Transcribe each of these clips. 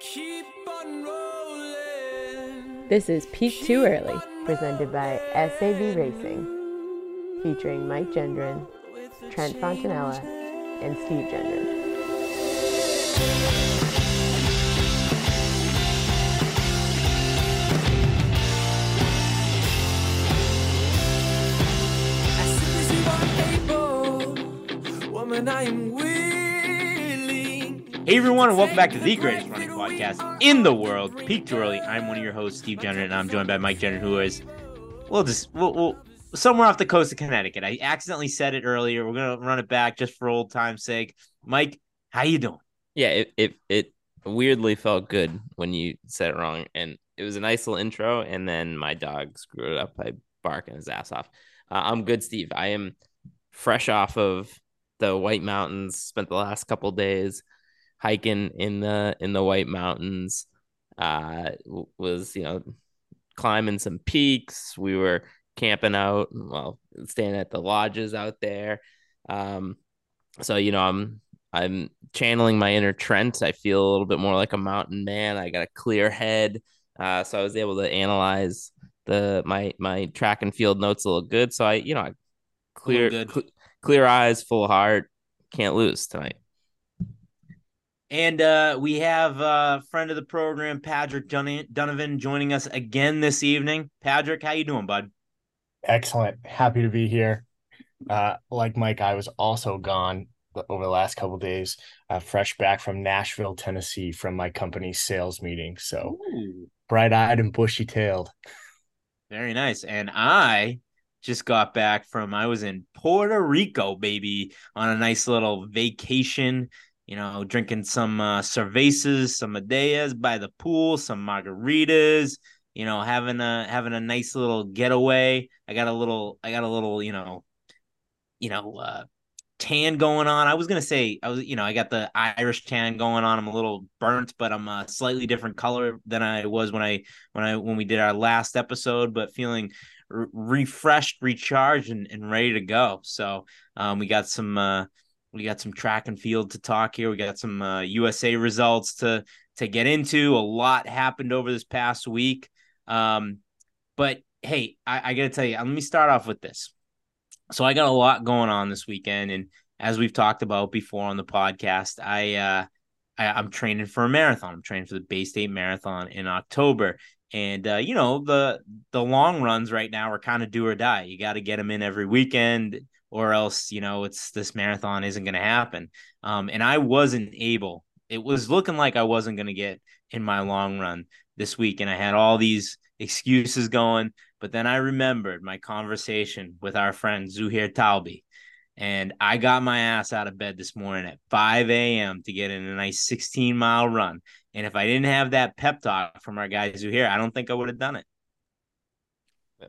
Keep on rolling. This is Peak Too Early, presented by SAV Racing, featuring Mike Gendron, Trent Fontanella, and Steve Gendron. As soon as you are able, woman, I am willing. Hey everyone, and welcome back to the greatest running podcast in the world, Peak Too Early. I'm one of your hosts, Steve Gendron, and I'm joined by Mike Gendron, who is, we'll just, we'll, we'll somewhere off the coast of Connecticut. I accidentally said it earlier. We're gonna run it back just for old time's sake. Mike, how you doing? Yeah, it, it it weirdly felt good when you said it wrong, and it was a nice little intro, and then my dog screwed it up by barking his ass off. Uh, I'm good, Steve. I am fresh off of the White Mountains. Spent the last couple days hiking in the in the White Mountains. Uh, was you know climbing some peaks. We were camping out, well, staying at the lodges out there. Um, so you know, I'm I'm channeling my inner Trent. I feel a little bit more like a mountain man. I got a clear head, uh, so I was able to analyze the my my track and field notes a little good. So I, you know, I clear cl- clear eyes, full heart, can't lose tonight. And uh, we have uh, friend of the program, Patrick Dun- Donovan, joining us again this evening. Patrick, how you doing, bud? Excellent. Happy to be here. Uh, like Mike, I was also gone over the last couple days, uh, fresh back from Nashville, Tennessee, from my company's sales meeting. So bright eyed and bushy tailed. Very nice. And I just got back from I was in Puerto Rico, baby, on a nice little vacation. You know, drinking some uh, cervezas, some Medallas by the pool, some margaritas. You know, having a having a nice little getaway. I got a little, I got a little, you know, you know, uh, tan going on. I was gonna say I was, you know, I got the Irish tan going on. I'm a little burnt, but I'm a slightly different color than I was when I when I when we did our last episode. But feeling re- refreshed, recharged, and, and ready to go. So um, we got some uh, we got some track and field to talk here. We got some uh, USA results to to get into. A lot happened over this past week. Um, but hey, I, I got to tell you, let me start off with this. So I got a lot going on this weekend, and as we've talked about before on the podcast, I uh, I, I'm training for a marathon. I'm training for the Bay State Marathon in October, and uh, you know the the long runs right now are kind of do or die. You got to get them in every weekend, or else you know it's this marathon isn't going to happen. Um, and I wasn't able. It was looking like I wasn't going to get in my long run this week, and I had all these excuses going. But then I remembered my conversation with our friend Zuhair Talbi. And I got my ass out of bed this morning at 5 a.m. to get in a nice 16 mile run. And if I didn't have that pep talk from our guy Zuhair, I don't think I would have done it.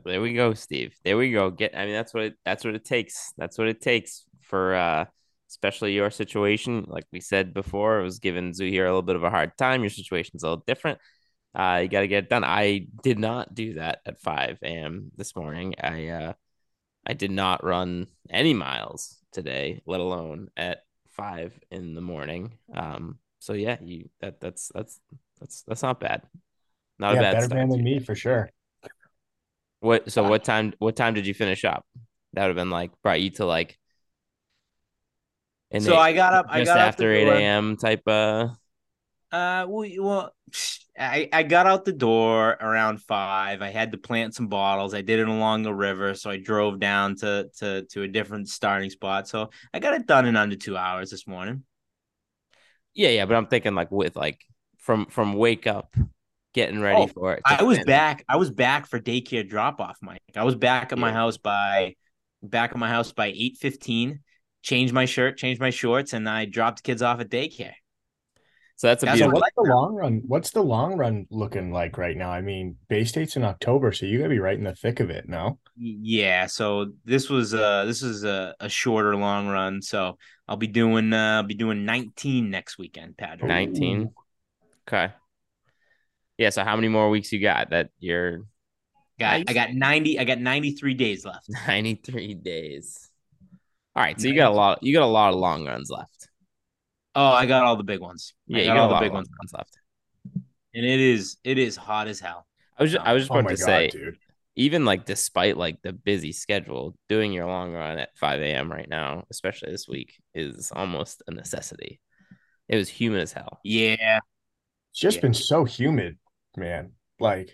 There we go, Steve. There we go. Get. I mean, that's what it, that's what it takes. That's what it takes for uh, especially your situation. Like we said before, it was giving Zuhair a little bit of a hard time. Your situation's a little different. Uh, you got to get it done. I did not do that at 5 a.m. this morning. I uh, I did not run any miles today, let alone at five in the morning. Um, so yeah, you that that's that's that's that's not bad. Not a bad better man than me for sure. What? So Uh, what time? What time did you finish up? That would have been like brought you to like. In so I got up. just I got after eight a.m. type. Uh, Uh, well, well, I I got out the door around five. I had to plant some bottles. I did it along the river, so I drove down to to to a different starting spot. So I got it done in under two hours this morning. yeah, yeah, but I'm thinking like with like from from wake up, getting ready Oh, for it. I was finish. back. I was back for daycare drop off, Mike. I was back at my house by back at my house by eight fifteen. Changed my shirt, changed my shorts, and I dropped kids off at daycare. So that's a That's beautiful. what's the long run? What's the long run looking like right now? I mean, Bay State's in October, so you gotta be right in the thick of it, no? Yeah, so this was uh this is a, a shorter long run. So I'll be doing uh I'll be doing 19 next weekend, Patrick. 19. Okay. Yeah. So how many more weeks you got that you're Got I got 90 I got 93 days left. 93 days? All right. So you got a lot, you got a lot of long runs left. Oh, I got all the big ones. Yeah. I You got got all the big ones. runs left. and it is it is hot as hell. I was just, I was just Oh about to god, say, dude. even like despite like the busy schedule, doing your long run at 5 a.m. right now, especially this week, is almost a necessity. It was humid as hell. Yeah, It's just Yeah. been so humid, man. Like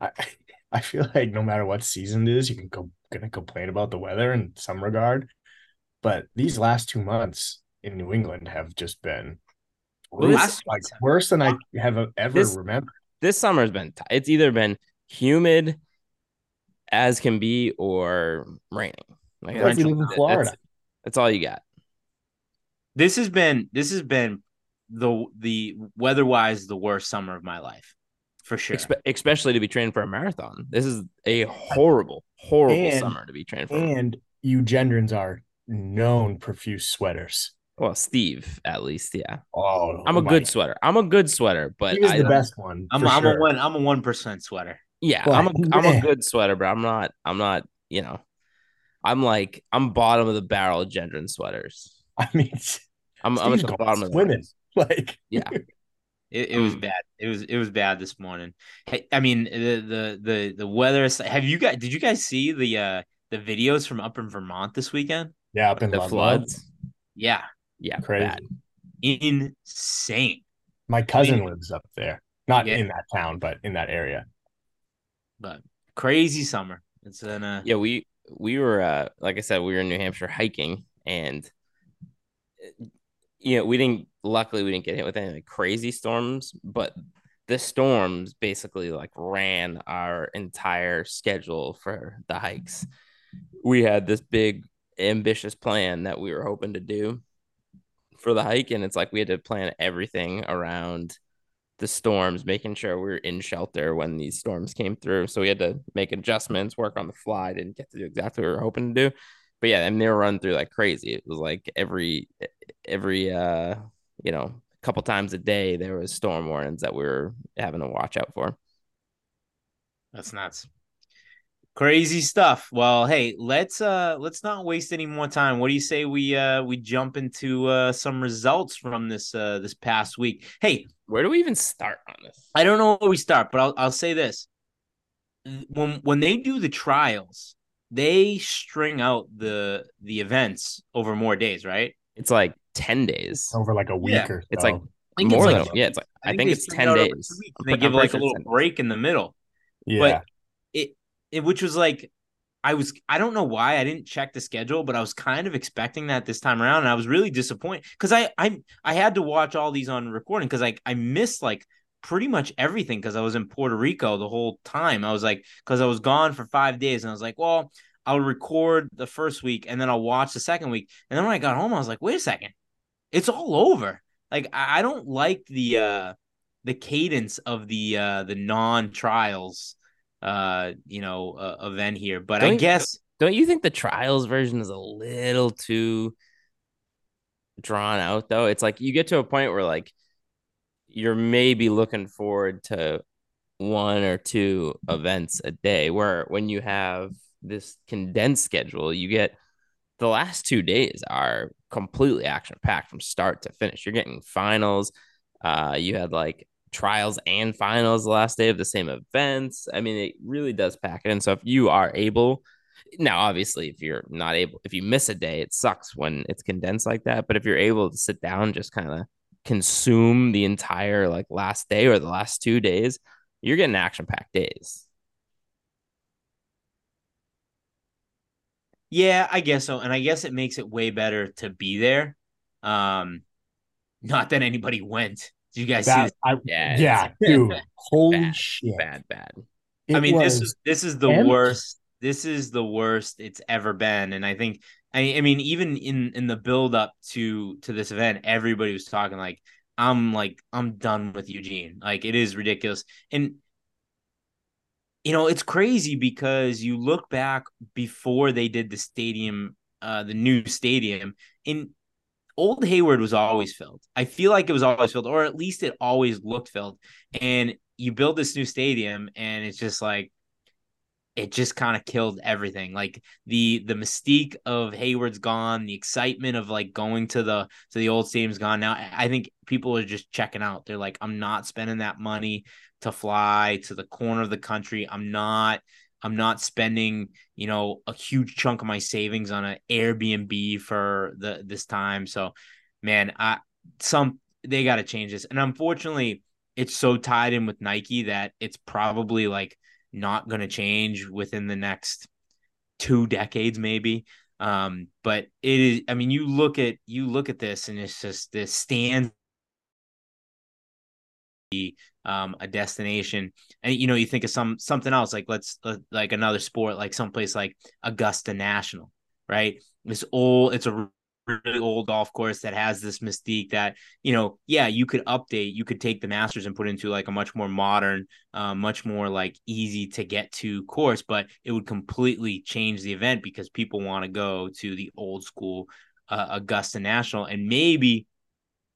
I I feel like no matter what season it is, you can go gonna complain about the weather in some regard. But these last two months in New England have just been Well, brutal, last like month's- worse than I have ever This- remembered. This summer's been t- it's either been humid as can be or raining. Like It's like we that's- in that's- Florida. That's, all you got. this has been this has been the the weather wise the worst summer of my life for sure. Expe- especially to be trained for a marathon. This is a horrible, horrible And- summer to be trained for. And you gendrons are known profuse sweaters. Well, Steve, at least, yeah. Oh, I'm a my- good sweater. I'm a good sweater, but He was I the best one. I'm I'm sure. a one I'm a one percent sweater. Yeah, Well, I'm a I'm a good sweater, but I'm not I'm not, you know, I'm like I'm bottom of the barrel Gendron sweaters. I mean, I'm, I'm at the bottom of the swimming. Like Yeah. It, it was Mm. bad. It was it was bad this morning. Hey, I mean the the the the weather. Have you guys? Did you guys see the uh the videos from up in Vermont this weekend? yeah, up in the Ludlow. floods. Yeah, Yeah, Crazy. bad. insane. My cousin mean- lives up there. Not Yeah. in that town, but in that area. But crazy summer. It's an uh, Yeah, we we were uh like I said, we were in New Hampshire hiking and you know, we didn't luckily we didn't get hit with any like crazy storms, but the storms basically like ran our entire schedule for the hikes. We had this big ambitious plan that we were hoping to do for the hike and it's like we had to plan everything around the storms, making sure we were in shelter when these storms came through. So we had to make adjustments, work on the fly. Didn't get to do exactly what we were hoping to do, but yeah, and they were run through like crazy. It was like every every uh you know couple times a day there was storm warnings that we were having to watch out for. That's nuts. Crazy stuff. Well, hey, let's uh let's not waste any more time. What do you say we uh we jump into uh some results from this uh this past week? Hey, Where do we even start on this? I don't know where we start, but I'll I'll say this. When when they do the trials, they string out the the events over more days, right? It's like ten days. Over like a week Yeah, or so. It's like more it's than like- yeah. It's like I, think, they it's ten days. two I'm and They give like a little it's 10 days. break in the middle. yeah. it, it which was like I was I don't know why I didn't check the schedule, but I was kind of expecting that this time around, and I was really disappointed because I I I had to watch all these on recording because I I missed like pretty much everything because I was in Puerto Rico the whole time. I was like because I was gone for five days, and I was like, well, I'll record the first week and then I'll watch the second week, and then when I got home, I was like, wait a second, it's all over. Like I, I don't like the uh the cadence of the uh the non trials uh you know uh, event here but i Don't you- guess Don't you think the trials version is a little too drawn out though? It's like you get to a point where like you're maybe looking forward to one or two events a day where when you have this condensed schedule, you get the last two days are completely action packed from start to finish. You're getting finals. Uh, you had like trials and finals the last day of the same events. I mean, it really does pack it in. So if you are able, now obviously if you're not able, if you miss a day, it sucks when it's condensed like that. But if you're able to sit down, just kind of consume the entire like last day or the last two days, you're getting action packed days. yeah i guess so and i guess it makes it way better to be there um not that anybody went did you guys see this? I, Yeah, yeah, dude. Holy bad, shit. Bad, bad. It i mean this is this is the empty. worst this is the worst it's ever been and i think I, I mean even in in the build up to to this event everybody was talking like i'm like i'm done with eugene. Like it is ridiculous. And you know it's crazy because you look back before they did the stadium uh the new stadium in old hayward was always filled. I feel like it was always filled or at least it always looked filled. And you build this new stadium and it's just like it just kind of killed everything. Like the the mystique of Hayward's gone, the excitement of like going to the to the old stadium's gone. Now I think people are just checking out. They're like, I'm not spending that money to fly to the corner of the country. I'm not I'm not spending, you know, a huge chunk of my savings on an Airbnb for the this time. So, man, I some they got to change this. And unfortunately, it's so tied in with Nike that it's probably like not going to change within the next two decades, maybe. Um, but it is. I mean, you look at you look at this, and it's just this stands um, a destination and you know you think of some something else like let's uh, like another sport like someplace like augusta national right this old it's a really old golf course that has this mystique that you know yeah you could update you could take the masters and put into like a much more modern uh, much more like easy to get to course but it would completely change the event because people want to go to the old school uh, augusta national and maybe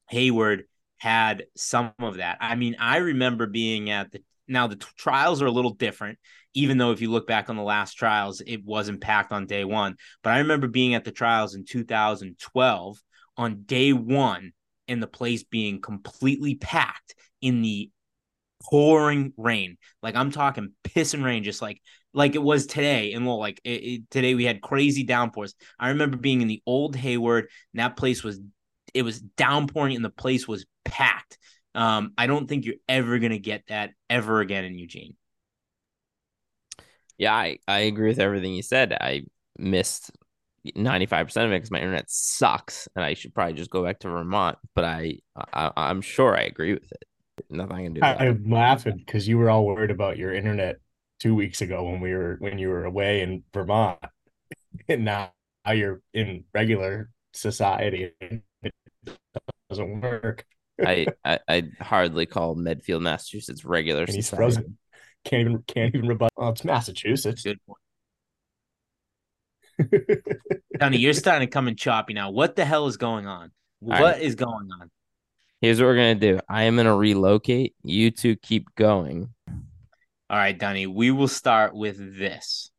hayward had some of that. I mean i remember being at the now the t- trials are a little different even though if you look back on the last trials, it wasn't packed on day one. But I remember being at the trials in 2012 on day one and the place being completely packed in the pouring rain. Like I'm talking pissing rain, just like like it was today. And well, like it, it, today we had crazy downpours. I remember being in the old Hayward, and that place was it was downpouring, and the place was packed. Um, I don't think you're ever gonna get that ever again in Eugene. Yeah, I, I agree with everything you said. I missed 95% of it because my internet sucks and I should probably just go back to Vermont. But I, I I'm sure I agree with it. Nothing I can do. I, am laughing because you were all worried about your internet two weeks ago when we were when you were away in Vermont, and now, now you're in regular society. It doesn't work. I, I I hardly call Medfield, Massachusetts regular. And he's society. frozen can't even can't even rebut. Well, it's Massachusetts. Good point. Tony, you're starting to come in choppy now. What the hell is going on? What right. is going on? Here's what we're gonna do. I am gonna relocate. You two keep going. All right, Donnie. We will start with this.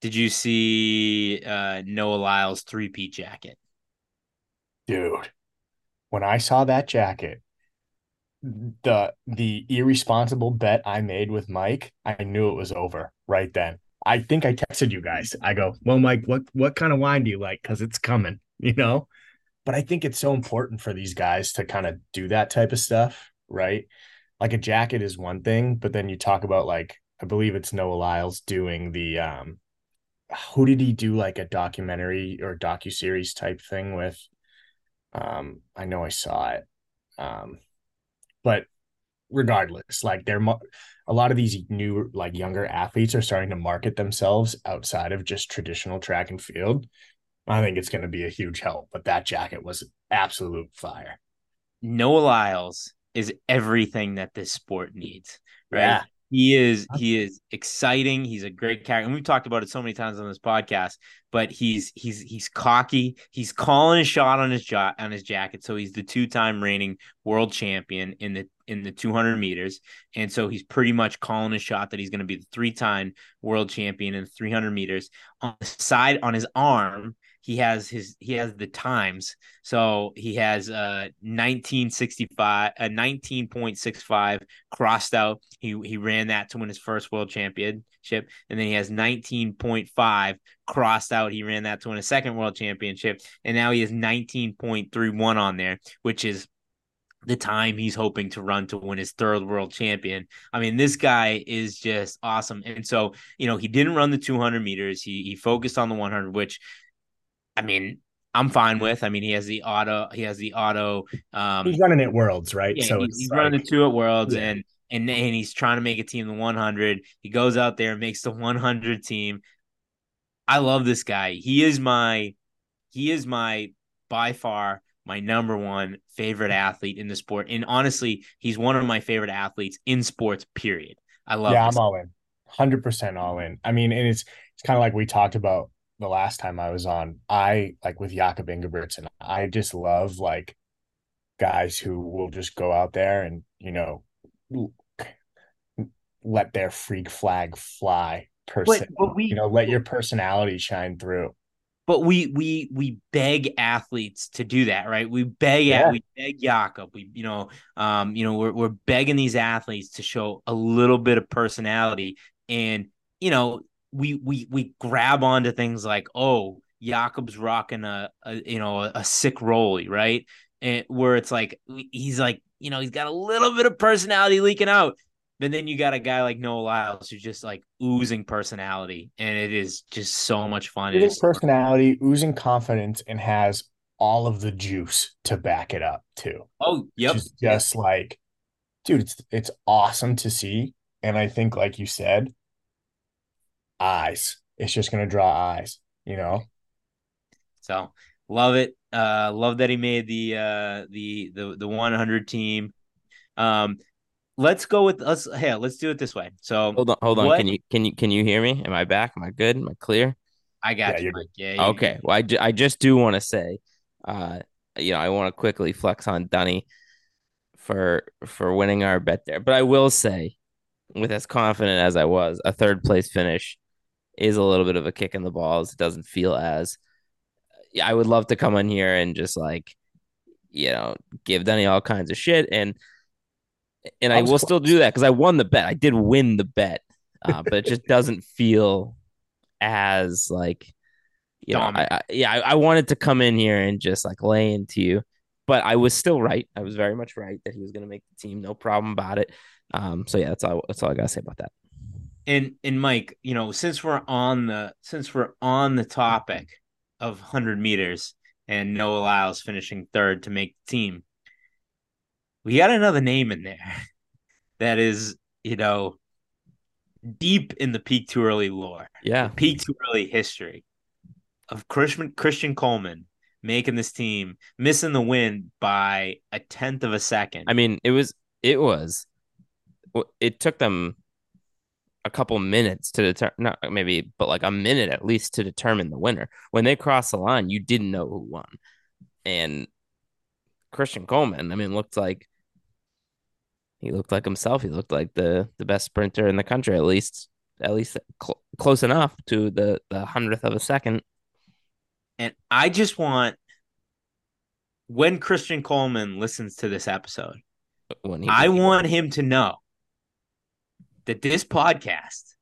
Did you see uh, Noah Lyles three-peat jacket? Dude, when I saw that jacket, the the irresponsible bet I made with Mike, I knew it was over right then. I think I texted you guys. I go, "Well, Mike, what what kind of wine do you like? Because it's coming, you know." But I think it's so important for these guys to kind of do that type of stuff, right? Like a jacket is one thing, but then you talk about like I believe it's Noah Lyles doing the um, who did he do like a documentary or docu series type thing with? Um, I know I saw it. Um, but regardless, like they're a lot of these new like younger athletes are starting to market themselves outside of just traditional track and field. I think it's going to be a huge help. But that jacket was absolute fire. Noah Lyles is everything that this sport needs, right? Yeah. He is he is exciting. He's a great character. And we've talked about it so many times on this podcast, but he's he's he's cocky. He's calling a shot on his jo- on his jacket. So he's the two-time reigning world champion in the in the 200 meters. And so he's pretty much calling a shot that he's going to be the three-time world champion in 300 meters. On the side on his arm, he has his he has the times so he has uh 1965 a 19.65 crossed out he he ran that to win his first world championship and then he has 19.5 crossed out he ran that to win a second world championship and now he has 19.31 on there which is the time he's hoping to run to win his third world champion. I mean, this guy is just awesome. And so, you know, he didn't run the 200 meters. He he focused on the 100, which I mean, I'm fine with. I mean, he has the auto. He has the auto. Um, he's running at Worlds, right? Yeah, so he's, he's like, running the two at Worlds, yeah. and and and he's trying to make a team the 100. He goes out there and makes the 100 team. I love this guy. He is my, he is my by far my number one favorite athlete in the sport, and honestly, he's one of my favorite athletes in sports. Period. I love. Yeah, I'm all in, hundred percent all in. I mean, and it's it's kind of like we talked about the last time I was on, I like with Jakob Ingebrigtsen, I just love like guys who will just go out there and, you know, let their freak flag fly per But, but we You know, let your personality shine through. but we we we beg athletes to do that, right? We beg Yeah. at we beg Jakob. We you know um you know we're we're begging these athletes to show a little bit of personality, and you know we we we grab onto things like oh Jakob's rocking a, a you know a, a sick rolly, right? And where it's like he's like you know he's got a little bit of personality leaking out. But then you got a guy like Noah Lyles who's just like oozing personality, and it is just so much fun. It Oozing personality, oozing confidence, and has all of the juice to back it up too. Oh, yep. Is just like, dude, it's it's awesome to see. And I think, like you said, eyes. It's just gonna draw eyes, you know. So love it. Uh, love that he made the uh the the the 100 team. Um, let's go with us. Hey, let's do it this way. So Hold on, hold on. What- Can you can you can you hear me? Am I back? Am I good? Am I clear? I got Yeah, you. Mike. Yeah. you- Okay. Well, I, ju- I just do want to say, uh, you know, I want to quickly flex on Dunny for for winning our bet there, but I will say, with as confident as I was, a third place finish is a little bit of a kick in the balls. It doesn't feel as. Yeah, I would love to come in here and just like, you know, give Dunny all kinds of shit, and and I will still do that because I won the bet. I did win the bet, uh, but it just doesn't feel as like you know, I, I, yeah, I, I wanted to come in here and just like lay into you, but I was still right. I was very much right that he was going to make the team, no problem about it. Um, so yeah, that's all. That's all I gotta say about that. And and Mike, you know, since we're on the since we're on the topic of 100 meters and Noah Lyles finishing third to make the team, we got another name in there that is, you know, deep in the peak too early lore. Yeah, peak too early history of Christian Christian Coleman making this team, missing the win by a tenth of a second. I mean, it was it was it took them a couple minutes to determine, not maybe, but like a minute at least to determine the winner. When they crossed the line, you didn't know who won, and Christian Coleman, I mean, looked like he looked like himself. He looked like the the best sprinter in the country, at least at least cl- close enough to the the hundredth of a second. and I just want when Christian Coleman listens to this episode, When he I want him to know that this podcast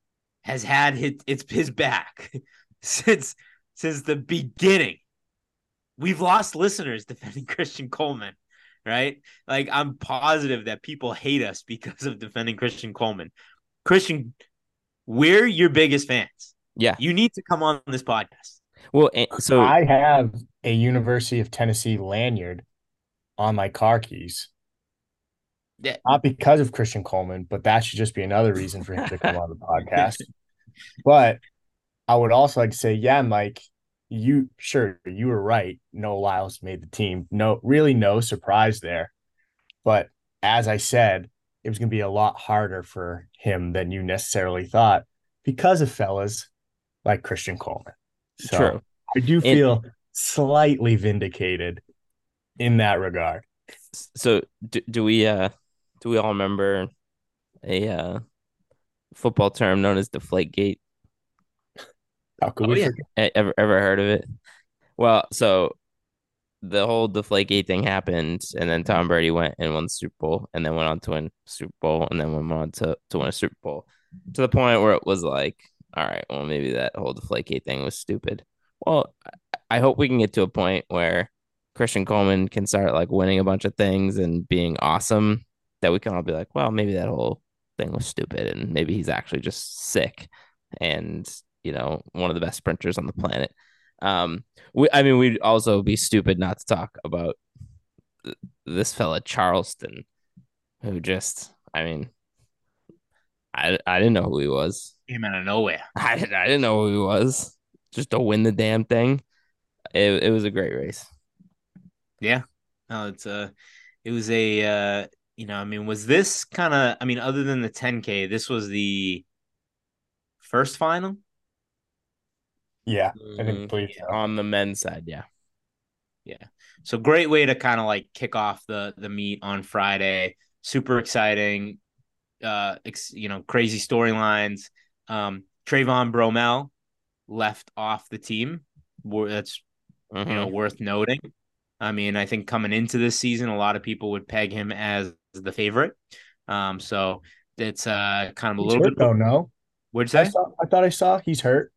has had his, it's his back since since the beginning. We've lost listeners defending Christian Coleman, right? Like I'm positive that people hate us because of defending Christian Coleman. Christian, we're your biggest fans. yeah. You need to come on this podcast. Well, so I have a University of Tennessee lanyard on my car keys. Yeah. Not because of Christian Coleman, but that should just be another reason for him to come on the podcast. But I would also like to say, yeah, Mike, you sure you were right. Noah Lyles made the team. No, really no surprise there. But as I said, it was going to be a lot harder for him than you necessarily thought because of fellas like Christian Coleman. So true. I do And- feel slightly vindicated in that regard. So do, do we uh do we all remember a uh football term known as deflate gate? How could Oh, we yeah. forget? Ever ever heard of it? Well, so the whole deflate gate thing happened, and then Tom Brady went and won the Super Bowl, and then went on to win Super Bowl, and then went on to, to win a Super Bowl to the point where it was like, all right, well, maybe that whole deflate gate thing was stupid. Well, I- I hope we can get to a point where Christian Coleman can start like winning a bunch of things and being awesome that we can all be like, well, maybe that whole thing was stupid, and maybe he's actually just sick and you know one of the best sprinters on the planet. Um, we, I mean, we'd also be stupid not to talk about th- this fella Charleston, who just, I mean, I I didn't know who he was. Came out of nowhere. I didn't, I didn't know who he was. Just to win the damn thing, it it was a great race. Yeah. No, it's a it was a uh you know, I mean, was this kind of I mean, other than the 10K, this was the first final? Yeah, I didn't believe so. On the men's side, yeah. Yeah. So great way to kind of like kick off the the meet on Friday. Super exciting. uh, ex, you know, crazy storylines. Um, Trayvon Bromell left off the team. That's Mhm. you know worth noting. I mean, I think coming into this season, a lot of people would peg him as the favorite. Um, so it's uh kind of a He's little hurt, bit. though, no? What'd you I saw I thought I saw he's hurt.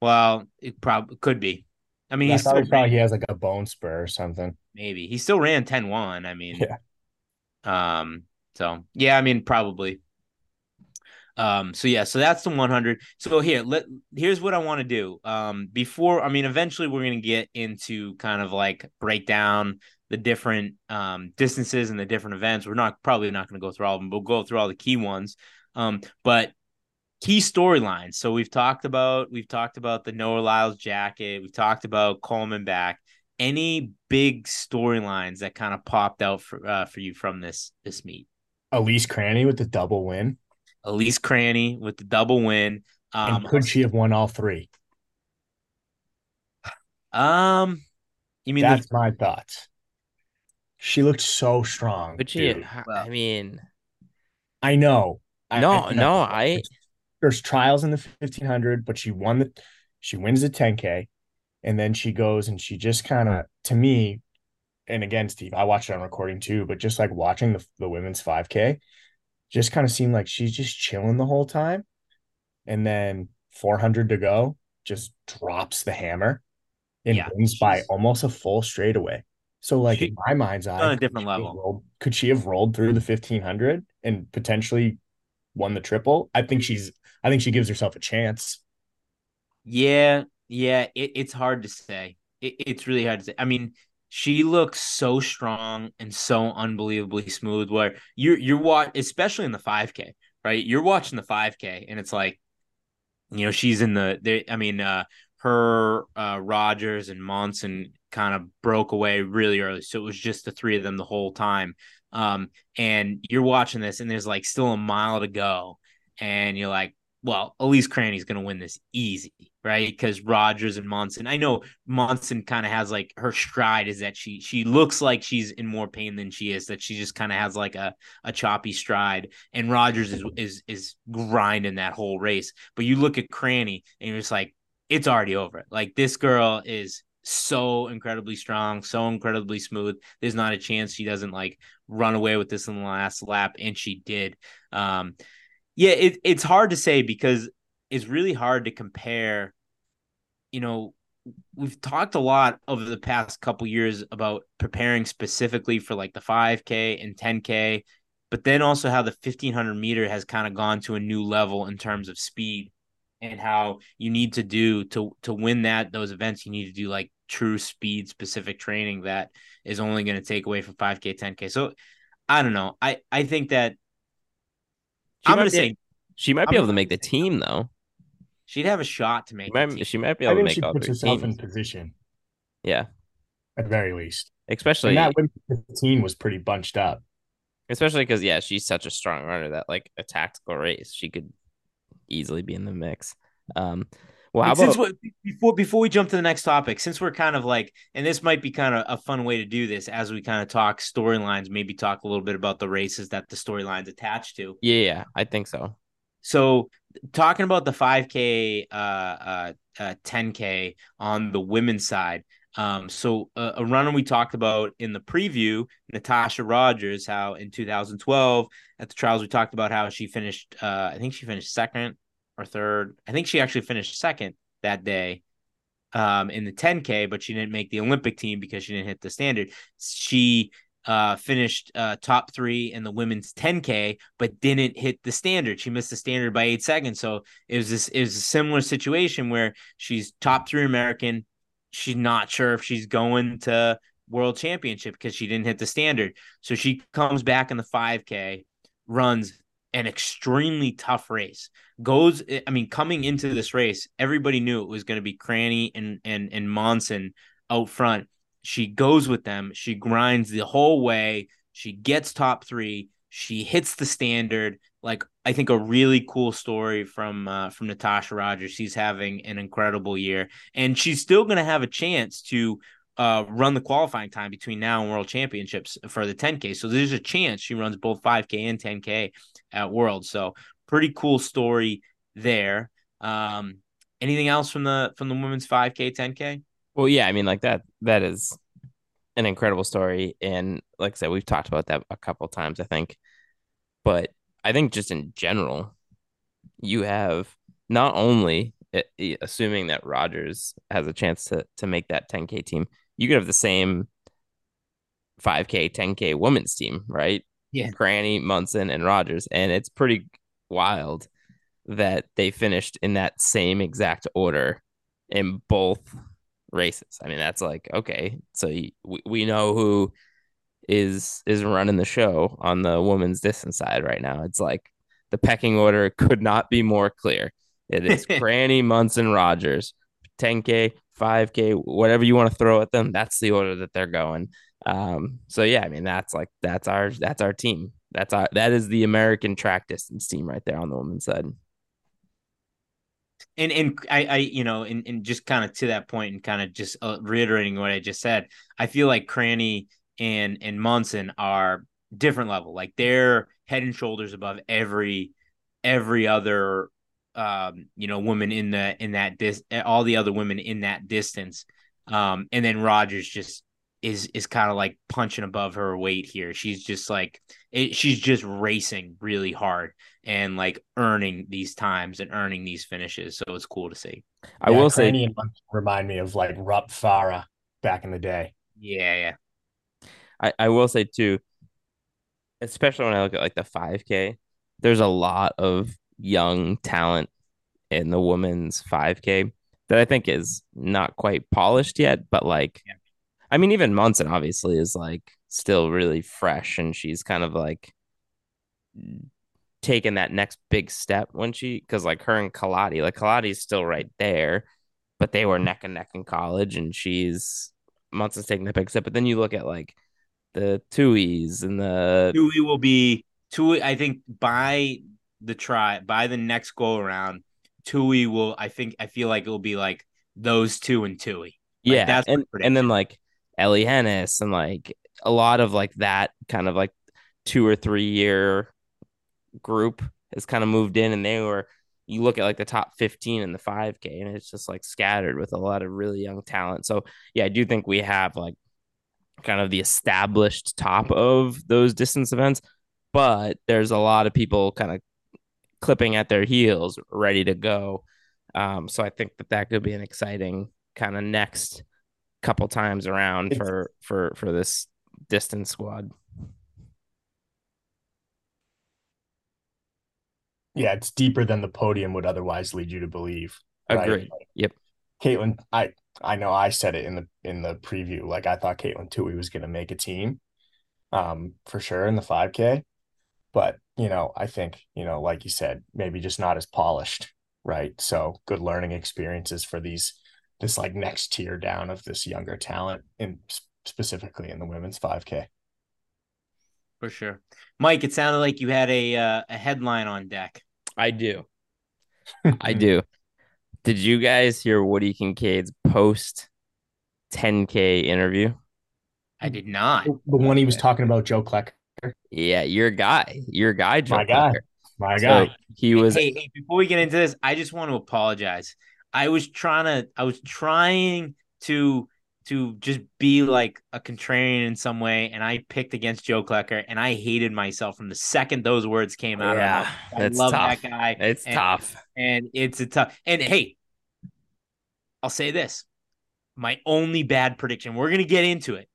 Well, it probably could be. I mean, I he's I he has like a bone spur or something. maybe he still ran 10-1. I mean, Yeah. um, so yeah, I mean, probably. Um, so yeah, so that's the 100. So here, let here's what I want to do. Um, before I mean, eventually we're gonna get into kind of like break down the different um distances and the different events. We're not probably not gonna go through all of them. We'll go through all the key ones. Um, but key storylines. So we've talked about we've talked about the Noah Lyles jacket. We've talked about Coleman back. Any big storylines that kind of popped out for uh, for you from this this meet? Elise Cranny with the double win. Elise Cranny with the double win. Um, and could she have won all three? um, you mean That's the, my thoughts. She looked so strong. But she, dude. I mean, I know. I- no, I- no, I there's trials in the 1500, but she won the she wins the 10k, and then she goes and she just kind of to me, and again, Steve, I watched it on recording too, but just like watching the the women's 5k, just kind of seemed like she's just chilling the whole time, and then 400 to go, just drops the hammer, and Yeah, wins by almost a full straightaway. So like She- in my mind's eye, on a different level. rolled- could she have rolled through the 1500 and potentially won the triple? I think she's I think she gives herself a chance. Yeah, yeah, it, it's hard to say. It, it's really hard to say. I mean, she looks so strong and so unbelievably smooth. Where you're you're watch, especially in the 5K, right? You're watching the 5K, and it's like, you know, she's in the. I mean, uh, her, uh, Rogers and Monson kind of broke away really early, so it was just the three of them the whole time. Um, and you're watching this, and there's like still a mile to go, and you're like, well, Elise Cranny's going to win this easy, right? Because Rogers and Monson, I know Monson kind of has like her stride is that she she looks like she's in more pain than she is. That she just kind of has like a a choppy stride, and Rogers is is is grinding that whole race. But you look at Cranny, and you're just like, it's already over. Like this girl is so incredibly strong, so incredibly smooth. There's not a chance she doesn't like run away with this in the last lap, and she did. Um, yeah, it, it's hard to say because it's really hard to compare. You know, we've talked a lot over the past couple years about preparing specifically for like the 5K and 10K, but then also how the 1500 meter has kind of gone to a new level in terms of speed and how you need to do to to win that those events you need to do like true speed specific training that is only going to take away from 5k 10k so i don't know i i think that She i'm might going to be- say she might be I'm able to make the team though. she'd have a shot to She make the team. might, she might be I able to think make she all puts three herself teams. in position Yeah, at very least. especially And that women's 15 was pretty bunched up. especially because yeah, she's such a strong runner that like a tactical race, she could easily be in the mix. Um, well, how since about we, before before we jump to the next topic, since we're kind of like, and this might be kind of a fun way to do this as we kind of talk storylines, maybe talk a little bit about the races that the storylines attached to. yeah, yeah, I think so. So talking about the 5K, uh, uh, uh 10K on the women's side. Um, so a runner we talked about in the preview, Natosha Rogers, how in 2012 at the trials we talked about how she finished. Uh, I think she finished second or third. I think she actually finished second that day um, in the 10K, but she didn't make the Olympic team because she didn't hit the standard. She uh, finished uh, top three in the women's 10K, but didn't hit the standard. She missed the standard by eight seconds. So it was this it was a similar situation where she's top three American. She's not sure if she's going to world championship because she didn't hit the standard. So she comes back in the 5K, runs an extremely tough race. Goes, I mean, coming into this race, everybody knew it was going to be Cranny and and and Monson out front. She goes with them. She grinds the whole way. She gets top three. She hits the standard. Like I think a really cool story from uh, from Natosha Rogers. She's having an incredible year, and she's still going to have a chance to uh, run the qualifying time between now and World Championships for the 10K. So there's a chance she runs both 5K and 10K at World. So pretty cool story there. Um, anything else from the from the women's 5K, 10K? Well, yeah, I mean, like that that is an incredible story, and like I said, we've talked about that a couple times, I think. But I think just in general, you have not only eh, eh, assuming that Rogers has a chance to to make that 10K team, you could have the same 5K, 10K women's team, right? Yeah. Cranny, Monson, and Rogers. And it's pretty wild that they finished in that same exact order in both races. I mean, that's like, okay, so we, we know who is is running the show on the women's distance side right now. It's like the pecking order could not be more clear. It is Cranny, Monson, Rogers, 10K, 5K, whatever you want to throw at them. That's the order that they're going. Um, so yeah, I mean that's like that's our that's our team. That's our that is the American track distance team right there on the women's side. And and I I you know and, and just kind of to that point and kind of just uh, reiterating what I just said, I feel like Cranny and and Monson are different level. Like they're head and shoulders above every every other um, you know, woman in the in that dis all the other women in that distance. Um, and then Rogers just is is kind of like punching above her weight here. She's just like it, she's just racing really hard and like earning these times and earning these finishes. So it's cool to see. I will say, remind me of like Rupp Farah back in the day. Yeah, yeah. I I will say too, especially when I look at like the five k, there's a lot of young talent in the women's 5K that I think is not quite polished yet, but like, yeah. I mean, even Monson obviously is like still really fresh and she's kind of like taking that next big step when she, because like her and Kelati, like Kelati's still right there, but they were neck and neck in college and she's, Monson's taking the big step. But then you look at like the Tuohys and the. Tuohy will be, Tuohy, I think by the try by the next go around, Tuohy will. I think I feel like it will be like those two and Tuohy. Like, yeah, that's and and then like Elly Henes and like a lot of like that kind of like two or three year group has kind of moved in, and they were. You look at like the top 15 in the 5K, and it's just like scattered with a lot of really young talent. So, yeah, I do think we have like kind of the established top of those distance events, but there's a lot of people kind of clipping at their heels, ready to go. Um, so I think that that could be an exciting kind of next couple times around for for for this distance squad. Yeah, it's deeper than the podium would otherwise lead you to believe. Agreed. Right? Yep. Caitlin, I I know I said it in the in the preview. Like I thought Katelyn Tuohy was going to make a team, um, for sure in the 5K. But, you know, I think, you know, like you said, maybe just not as polished, right? So good learning experiences for these, this like next tier down of this younger talent, and specifically in the women's 5K. For sure. Mike, it sounded like you had a uh, a headline on deck. I do. I do. Did you guys hear Woody Kincaid's post 10K interview? I did not. The one he was talking about Joe Klecker. Yeah, your guy, your guy, Joe my guy, my so guy. He was. Hey, hey, before we get into this, I just want to apologize. I was trying to, I was trying to to just be like a contrarian in some way, and I picked against Joe Klecker, and I hated myself from the second those words came out. Yeah, I love tough. that guy. It's and, tough, and it's a tough. And hey, I'll say this: my only bad prediction. We're gonna get into it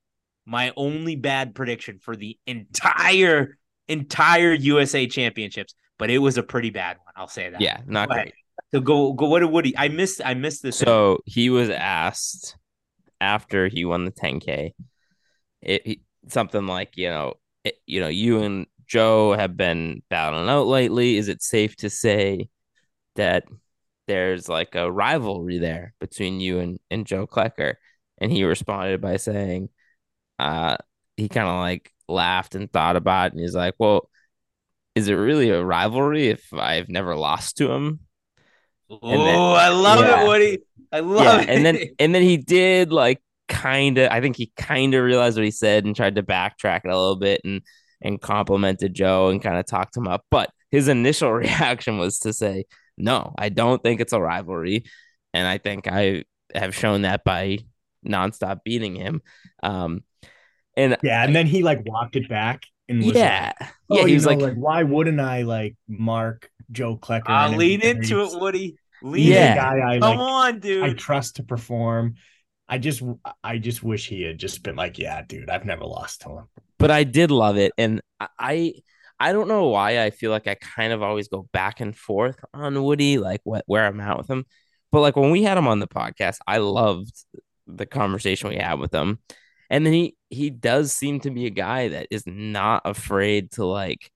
my only bad prediction for the entire entire USA championships, but it was a pretty bad one. I'll say that. Yeah, not great. So go go. What a Woody? I missed. I missed this. So he was asked after he won the 10k, it, something like you know, it, you know, you and Joe have been battling out lately. Is it safe to say that there's like a rivalry there between you and and Joe Klecker? And he responded by saying, uh, he kind of like laughed and thought about it, and he's like, "Well, is it really a rivalry if I've never lost to him?" Oh, I love yeah. it, Woody. I love yeah. it. And then and then he did like kind of I think he kind of realized what he said and tried to backtrack it a little bit and and complimented Joe and kind of talked him up. But his initial reaction was to say, "No, I don't think it's a rivalry." And I think I have shown that by nonstop beating him. Um and Yeah, and then he like walked it back and was yeah. like, yeah, oh, he you was know, like, why wouldn't I like mark Joe Klecker? Uh, I lean everything? into it, Woody. Lean Yeah. guy I Come like. on, dude. I trust to perform. I just, I just wish he had just been like, yeah, dude, I've never lost to him. but I did love it, and I I don't know why I feel like I kind of always go back and forth on Woody, like what where I'm at with him. But like when we had him on the podcast, I loved the conversation we had with him, and then he he does seem to be a guy that is not afraid to like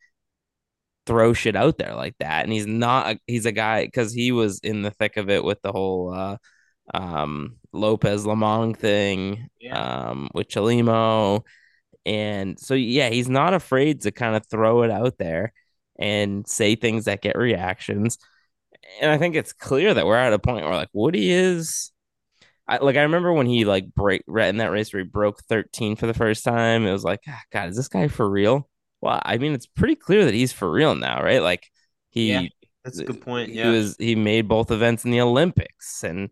throw shit out there like that, and he's not a, he's a guy because he was in the thick of it with the whole. uh um Lopez Lomong thing Yeah. um with Chelimo and so yeah he's not afraid to kind of throw it out there and say things that get reactions and I think it's clear that we're at a point where like Woody is I like I remember when he like break in that race where he broke 13 for the first time it was like ah, god is this guy for real well I mean it's pretty clear that he's for real now right like he Yeah, That's a good point. he Yeah. was he made both events in the Olympics and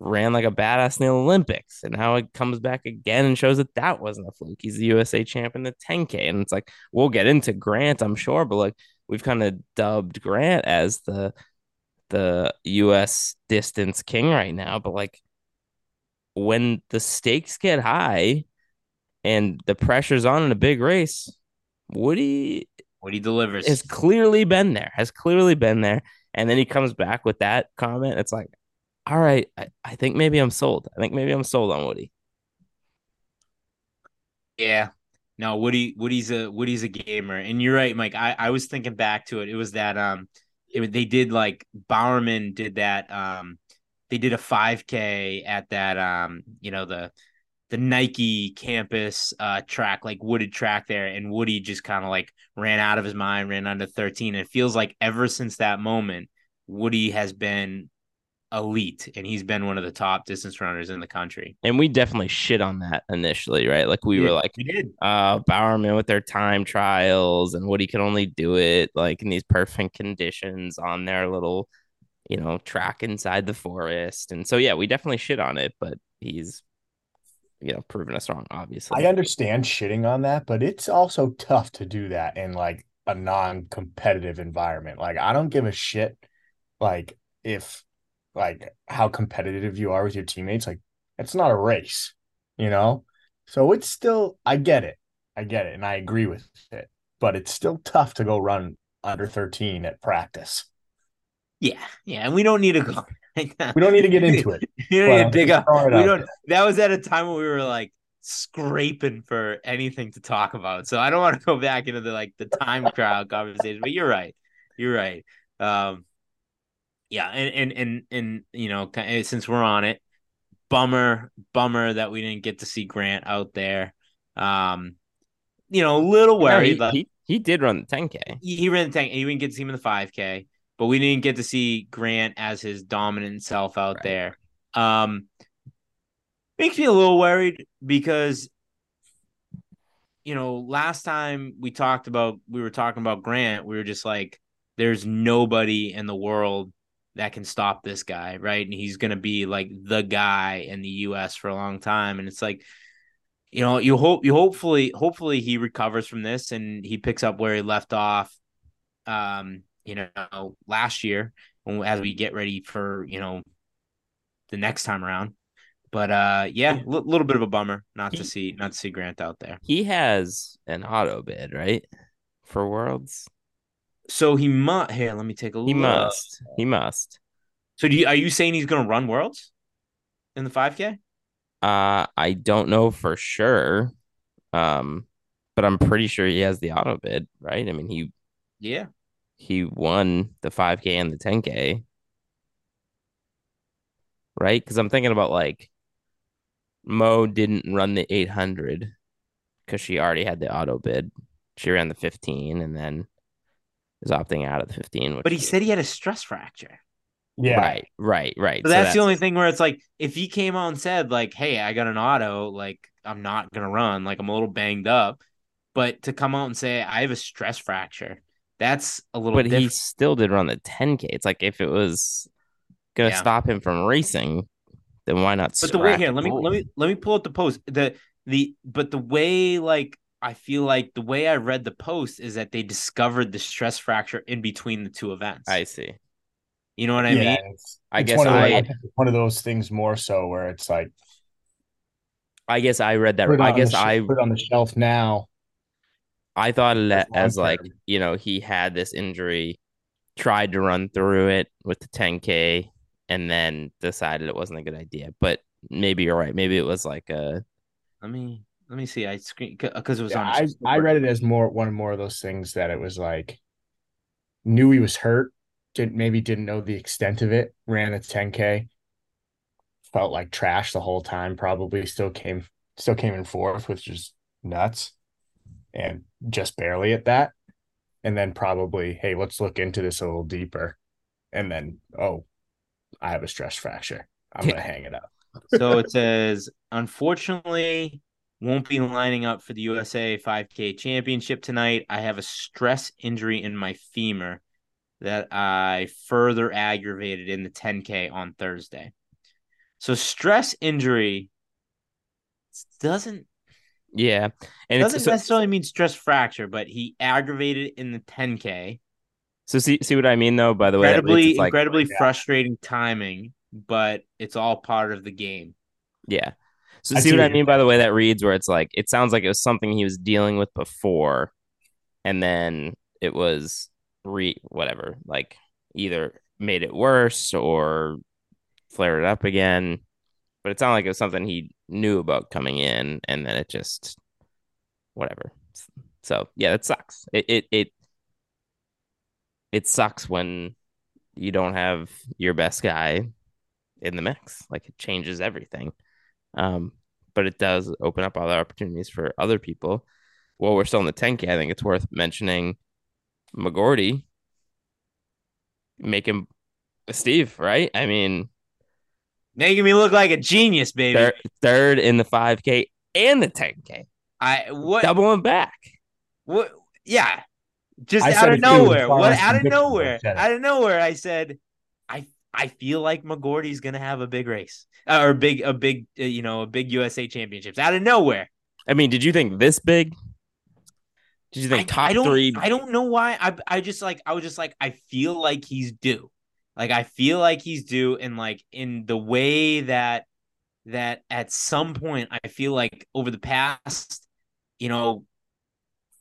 ran like a badass in the Olympics, and how it comes back again and shows that that wasn't a fluke. He's the USA champ in the 10K, and it's like we'll get into Grant, I'm sure, but like we've kind of dubbed Grant as the the US distance king right now, but like when the stakes get high and the pressure's on in a big race, Woody Woody delivers. has clearly been there, has clearly been there. And then he comes back with that comment. It's like, all right, I, I think maybe I'm sold. I think maybe I'm sold on Woody. Yeah. No, Woody Woody's a Woody's a gamer. And you're right, Mike. I, I was thinking back to it. It was that um it, they did like Bowerman did that um they did a 5k at that um you know the the Nike campus uh track like wooded track there and Woody just kind of like ran out of his mind, ran under 13 and it feels like ever since that moment Woody has been elite and he's been one of the top distance runners in the country. And we definitely shit on that initially, right? Like we were like, we did. uh, Bowerman with their time trials and Woody could only do it like in these perfect conditions on their little, you know, track inside the forest. And so, yeah, we definitely shit on it, but he's, you know, proven us wrong, obviously. I understand shitting on that, but it's also tough to do that in like a non-competitive environment. Like I don't give a shit like if like how competitive you are with your teammates. Like it's not a race, you know? So it's still I get it. I get it and I agree with it. But it's still tough to go run under 13 at practice. Yeah, yeah, and we don't need to go. We don't need to get into it. you don't need to dig up. We don't. there. That was at a time when we were like scraping for anything to talk about. So I don't want to go back into the like the time crowd conversation. But you're right. You're right. Um, yeah, and and and and you know, since we're on it, bummer, bummer that we didn't get to see Grant out there. Um, you know, a little No, worried. he, like, he, he did run the 10K. he, he ran the 10K. He didn't get to see him in the 5K, but we didn't get to see Grant as his dominant self out Right. there. Um, makes me a little worried because, you know, last time we talked about, we were talking about Grant, we were just like, there's nobody in the world that can stop this guy, right? And he's going to be like the guy in the US for a long time. And it's like, you know, you hope you hopefully hopefully he recovers from this and he picks up where he left off um, you know, last year when as we get ready for, you know, the next time around. But uh yeah, a little bit of a bummer not to see not to see Grant out there. He has an auto bid, right? For Worlds. So he must here, let me take a look. He must. He must. So do you are you saying he's gonna run worlds in the 5K? Uh, I don't know for sure. Um, but I'm pretty sure he has the auto bid, right? I mean, he Yeah. He won the 5K and the 10K, right? Because I'm thinking about like Mu didn't run the 800 because she already had the auto bid. She ran the 15 and then is opting out of the 15. Which But he said he had a stress fracture. Yeah. Right, right, right. So that's, the only thing where it's like if he came out and said like, "Hey, I got an auto, like I'm not gonna run, like I'm a little banged up," but to come out and say I have a stress fracture, that's a little. But he still did run the 10k. It's like if it was gonna Yeah. stop him from racing, then why not? But the way here, let me let me let me pull up the post. The the but the way like I feel like the way I read the post is that they discovered the stress fracture in between the two events. I see. you know what I yeah, mean? it's, I it's guess one of, I- those, I think it's one of those things more so where it's like I guess I read that. put I guess sh- I put it on the shelf now. I thought of that as like you know he had this injury, tried to run through it with the 10k, and then decided it wasn't a good idea. But maybe you're right. Maybe it was like a Let me let me see. I screen because it was Yeah, on. I I read it as more one more of those things that it was like knew he was hurt, didn't maybe didn't know the extent of it, ran a 10k, felt like trash the whole time, probably still came still came in fourth, which is nuts. And just barely at that. And then probably, hey, let's look into this a little deeper. And then, oh, I have a stress fracture. I'm gonna hang it up. so it says, unfortunately, won't be lining up for the USA 5K championship tonight. I have a stress injury in my femur that I further aggravated in the 10K on Thursday. So stress injury doesn't yeah, and it's doesn't so, necessarily mean stress fracture, but he aggravated it in the 10K. so see see what I mean though. By the way, Incredibly, it's like incredibly Yeah. frustrating timing, but it's all part of the game. Yeah. So I see see what what I mean by the way that reads where it's like it sounds like it was something he was dealing with before and then it was re whatever, like either made it worse or flared it up again. But it sounded like it was something he knew about coming in and then it just whatever. So yeah, it sucks. It it it it sucks when you don't have your best guy in the mix. Like it changes everything. Um, but it does open up other opportunities for other people. While we're still in the 10K, I think it's worth mentioning McGorty making Steve, right? I mean, Making me look like a genius, baby. third, third in the 5K and the 10K, I what doubling back. what yeah. Just I out of it too, as nowhere. What out of nowhere. Out of nowhere I said I I feel like McGorty's going to have a big race. Uh, or big a big uh, you know, a big USA championships out of nowhere. I mean, did you think this big? Did you think I, top I don't, three? I don't know why. I I just like I was just like I feel like he's due. Like I feel like he's due and like in the way that that at some point I feel like over the past, you know,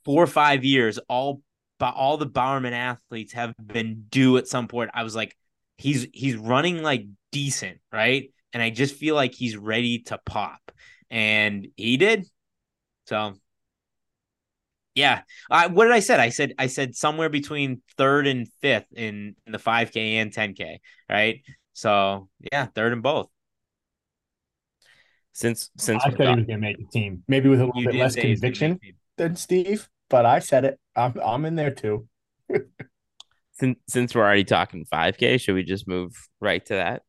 four or five years, all but all the Bowerman athletes have been due at some point. I was like, he's he's running like decent, right? And I just feel like he's ready to pop. And he did. So yeah. I what did I said? I said I said somewhere between third and fifth in, in the 5K and 10K, right? So yeah, third in both. Since since I we're said he was gonna make the team, maybe with a little bit less say he's gonna conviction than Steve, but I said it. I'm I'm in there too. since since we're already talking 5K, should we just move right to that?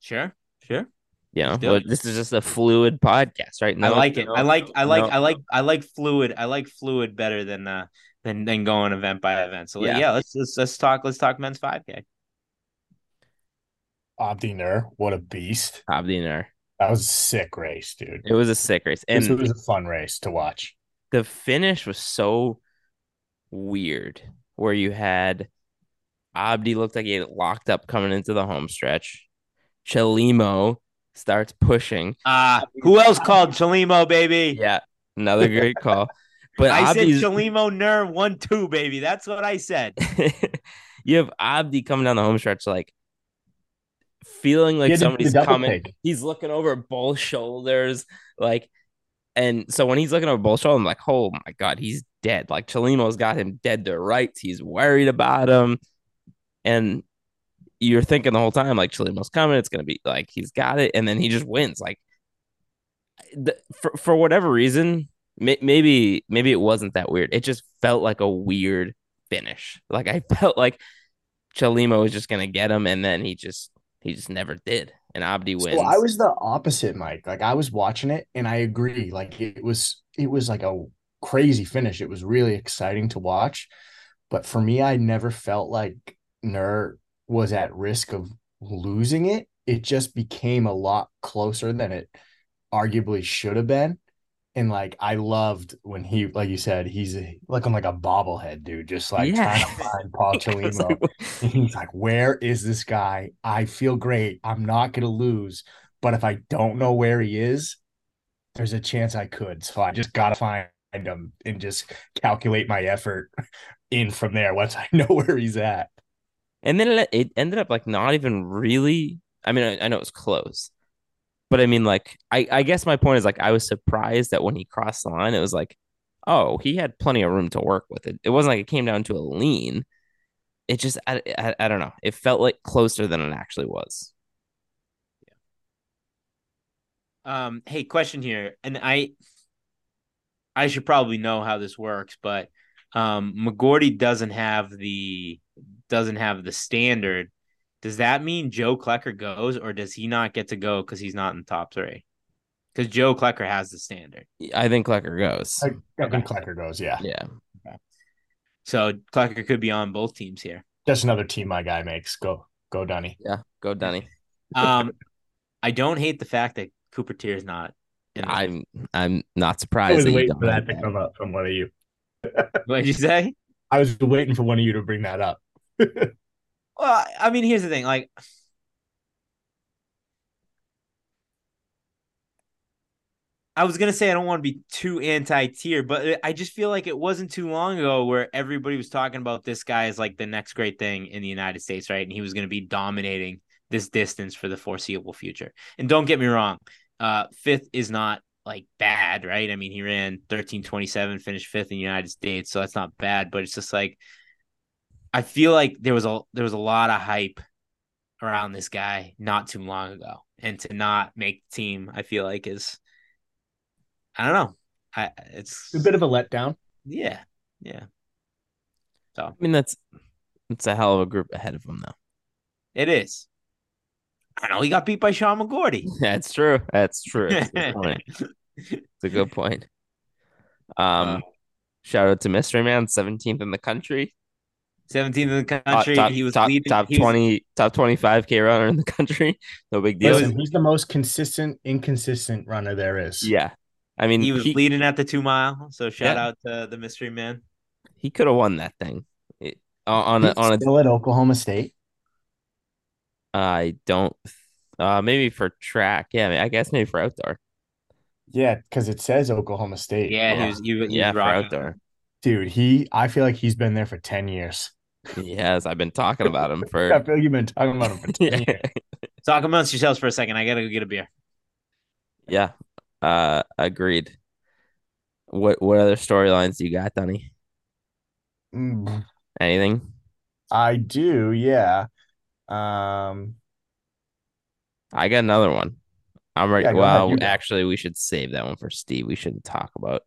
Sure, sure. You know, well, this is just a fluid podcast, right? I like it. no- I like I like no- I like I like fluid. I like fluid better than uh than than going event by event. So yeah, Yeah. let's let's let's talk let's talk men's 5K. Abdi Nur, what a beast! Abdi Nur. That was a sick race, dude. It was a sick race, and this was a fun race to watch. the finish was so weird where you had Abdi looked like he had it locked up coming into the home stretch. Chelimo starts pushing. Uh who else called Chelimo, baby? Yeah, another great call. But I Abdi's, said Chelimo Nur one two, baby. That's what I said. you have Abdi coming down the home stretch like feeling like had to do the somebody's coming. take. He's looking over both shoulders, like, and so when he's looking over both shoulders, I'm like, oh my god, he's dead. Like Chelimo's got him dead to rights. He's worried about him, and you're thinking the whole time like Chelimo's coming. It's gonna be like he's got it, and then he just wins. Like, the, for for whatever reason, may, maybe maybe it wasn't that weird. It just felt like a weird finish. Like I felt like Chelimo was just gonna get him, and then he just he just never did. And Abdi wins. So I was the opposite, Mike. Like I was watching it and I agree. Like it was it was like a crazy finish. It was really exciting to watch. But for me, I never felt like Nur was at risk of losing it. It just became a lot closer than it arguably should have been. And like I loved when he, like you said, he's looking like a bobblehead, dude, just like Yeah. trying to find Paul Chelimo. like, he's like, Where is this guy? I feel great. I'm not going to lose. But if I don't know where he is, there's a chance I could. So I just got to find him and just calculate my effort in from there once I know where he's at. And then it, ended up like not even really. I mean, I, I know it was close, but I mean, like, I, I guess my point is like, I was surprised that when he crossed the line, it was like, oh, he had plenty of room to work with it. It wasn't like it came down to a lean. It just, I, I, I don't know. It felt like closer than it actually was. Yeah. Um, hey, question here, and I, I should probably know how this works, but um, McGorty doesn't have the doesn't have the standard. Does that mean Joe Klecker goes, or does he not get to go because he's not in the top three? Because Joe Klecker has the standard, I think Klecker goes. I, I think Okay. Klecker goes, yeah. Yeah. so Klecker could be on both teams here. That's another team my guy makes. Go, go, Dunny. Yeah. Go, Dunny. Um, I don't hate the fact that Cooper Teare is not. In I'm, I'm not I surprised. was that waiting for that like to come up from one of you. What'd you say? I was waiting for one of you to bring that up. Well, I mean, here's the thing. Like, I was gonna say I don't want to be too anti-Teare, but I just feel like it wasn't too long ago where everybody was talking about this guy as like the next great thing in the United States, right? And he was gonna be dominating this distance for the foreseeable future. And don't get me wrong, uh, fifth is not like bad, right? I mean, he ran 1327, finished fifth in the United States, so that's not bad, but it's just like I feel like there was a there was a lot of hype around this guy not too long ago, and to not make the team, I feel like is I don't know. I it's A bit of a letdown. yeah yeah. So I mean, that's, it's a hell of a group ahead of him, though. it is. I know he got beat by Sean McGorty. That's true. That's true. It's a good point. It's a good point. Um, Uh, shout out to Mystery Man, 17th in the country. 17th in the Top, country. top, he was top, leading. top he was- 20, top 25k runner in the country. No big deal. Listen, he's the most consistent, inconsistent runner there is. yeah. I mean, he he, was he, leading at the two mile. So shout Yeah. out to the mystery man. He could have won that thing. It- on a, He's on a, still at Oklahoma State. I don't, uh, maybe for track. Yeah, I, mean, I guess maybe for outdoor. Yeah, because it says Oklahoma State. Yeah, he was. He, he Yeah, was for outdoor. Dude, he I feel like he's been there for 10 years. Yes, I've been talking about him for. I feel like you've been talking about him for 10 yeah. years. Talk amongst yourselves for a second. I gotta go get a beer. yeah. Uh, agreed. What what other storylines do you got, Dunny? Mm, Anything? I do, yeah. Um, I got another one. I'm ready. Yeah, well, actually, we should save that one for Steve. We shouldn't talk about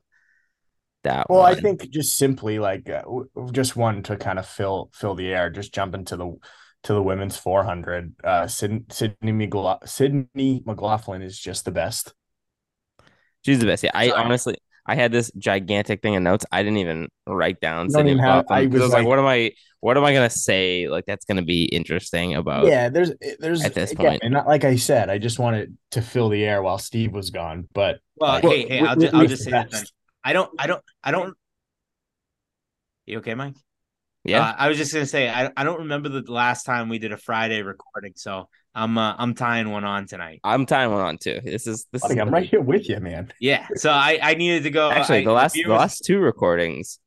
that well, I think just simply like uh, just one to kind of fill fill the air, just jump into the to the women's 400. Uh, Sydney Sydney McLaughlin is just the best. she's the best. Yeah, I honestly, I had this gigantic thing of notes. I didn't even write down. You don't even have- McLaughlin I 'cause was I was like, like- what am I? What am I gonna say? Like that's gonna be interesting about. yeah, there's there's At this again, point. and not like I said, I just wanted to fill the air while Steve was gone. But Well, like, hey, hey, I'll we- just, I'll just say we- this. I don't, I don't, I don't. You okay, Mike? Yeah. Uh, I was just gonna say I, I don't remember the last time we did a Friday recording, so I'm uh, I'm tying one on tonight. I'm tying one on too. This is this Like, is I'm right here with you, man. Yeah, so I I needed to go. Actually, I, the last the last two recordings,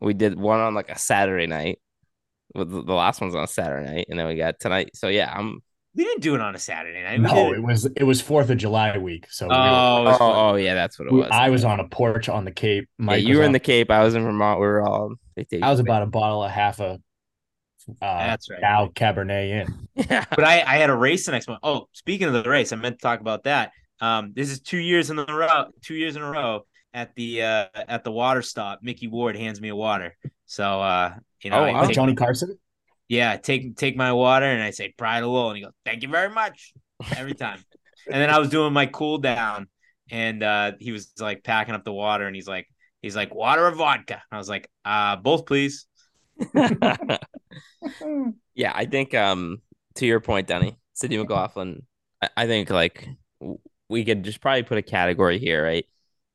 we did one on like a Saturday night. Well, The the last one's on a Saturday night, and then we got tonight. So yeah, I'm. we didn't do it on a Saturday night. We No, it was it was Fourth of July week, so we were- Oh, Oh, was fun. oh yeah, that's what it was. I was on a porch on the Cape. Yeah, you was were in on- the Cape. I was in Vermont. We were all. I was about a bottle of half a uh, That's right. Daou Cabernet in. yeah. but I, I had a race the next month. Oh, speaking of the race, I meant to talk about that. Um, this is two years in a row, two years in a row at the uh at the water stop. Mickey Ward hands me a water. So uh, you know, Oh, wow. Take- Johnny Carson. yeah, take take my water, and I say pride low, and he goes, thank you very much every time. and then I was doing my cool down, and uh, he was like packing up the water, and he's like, he's like, water or vodka? I was like, uh, both, please. yeah, I think um to your point, Danny, Sydney McLaughlin, I, I think like we could just probably put a category here, right?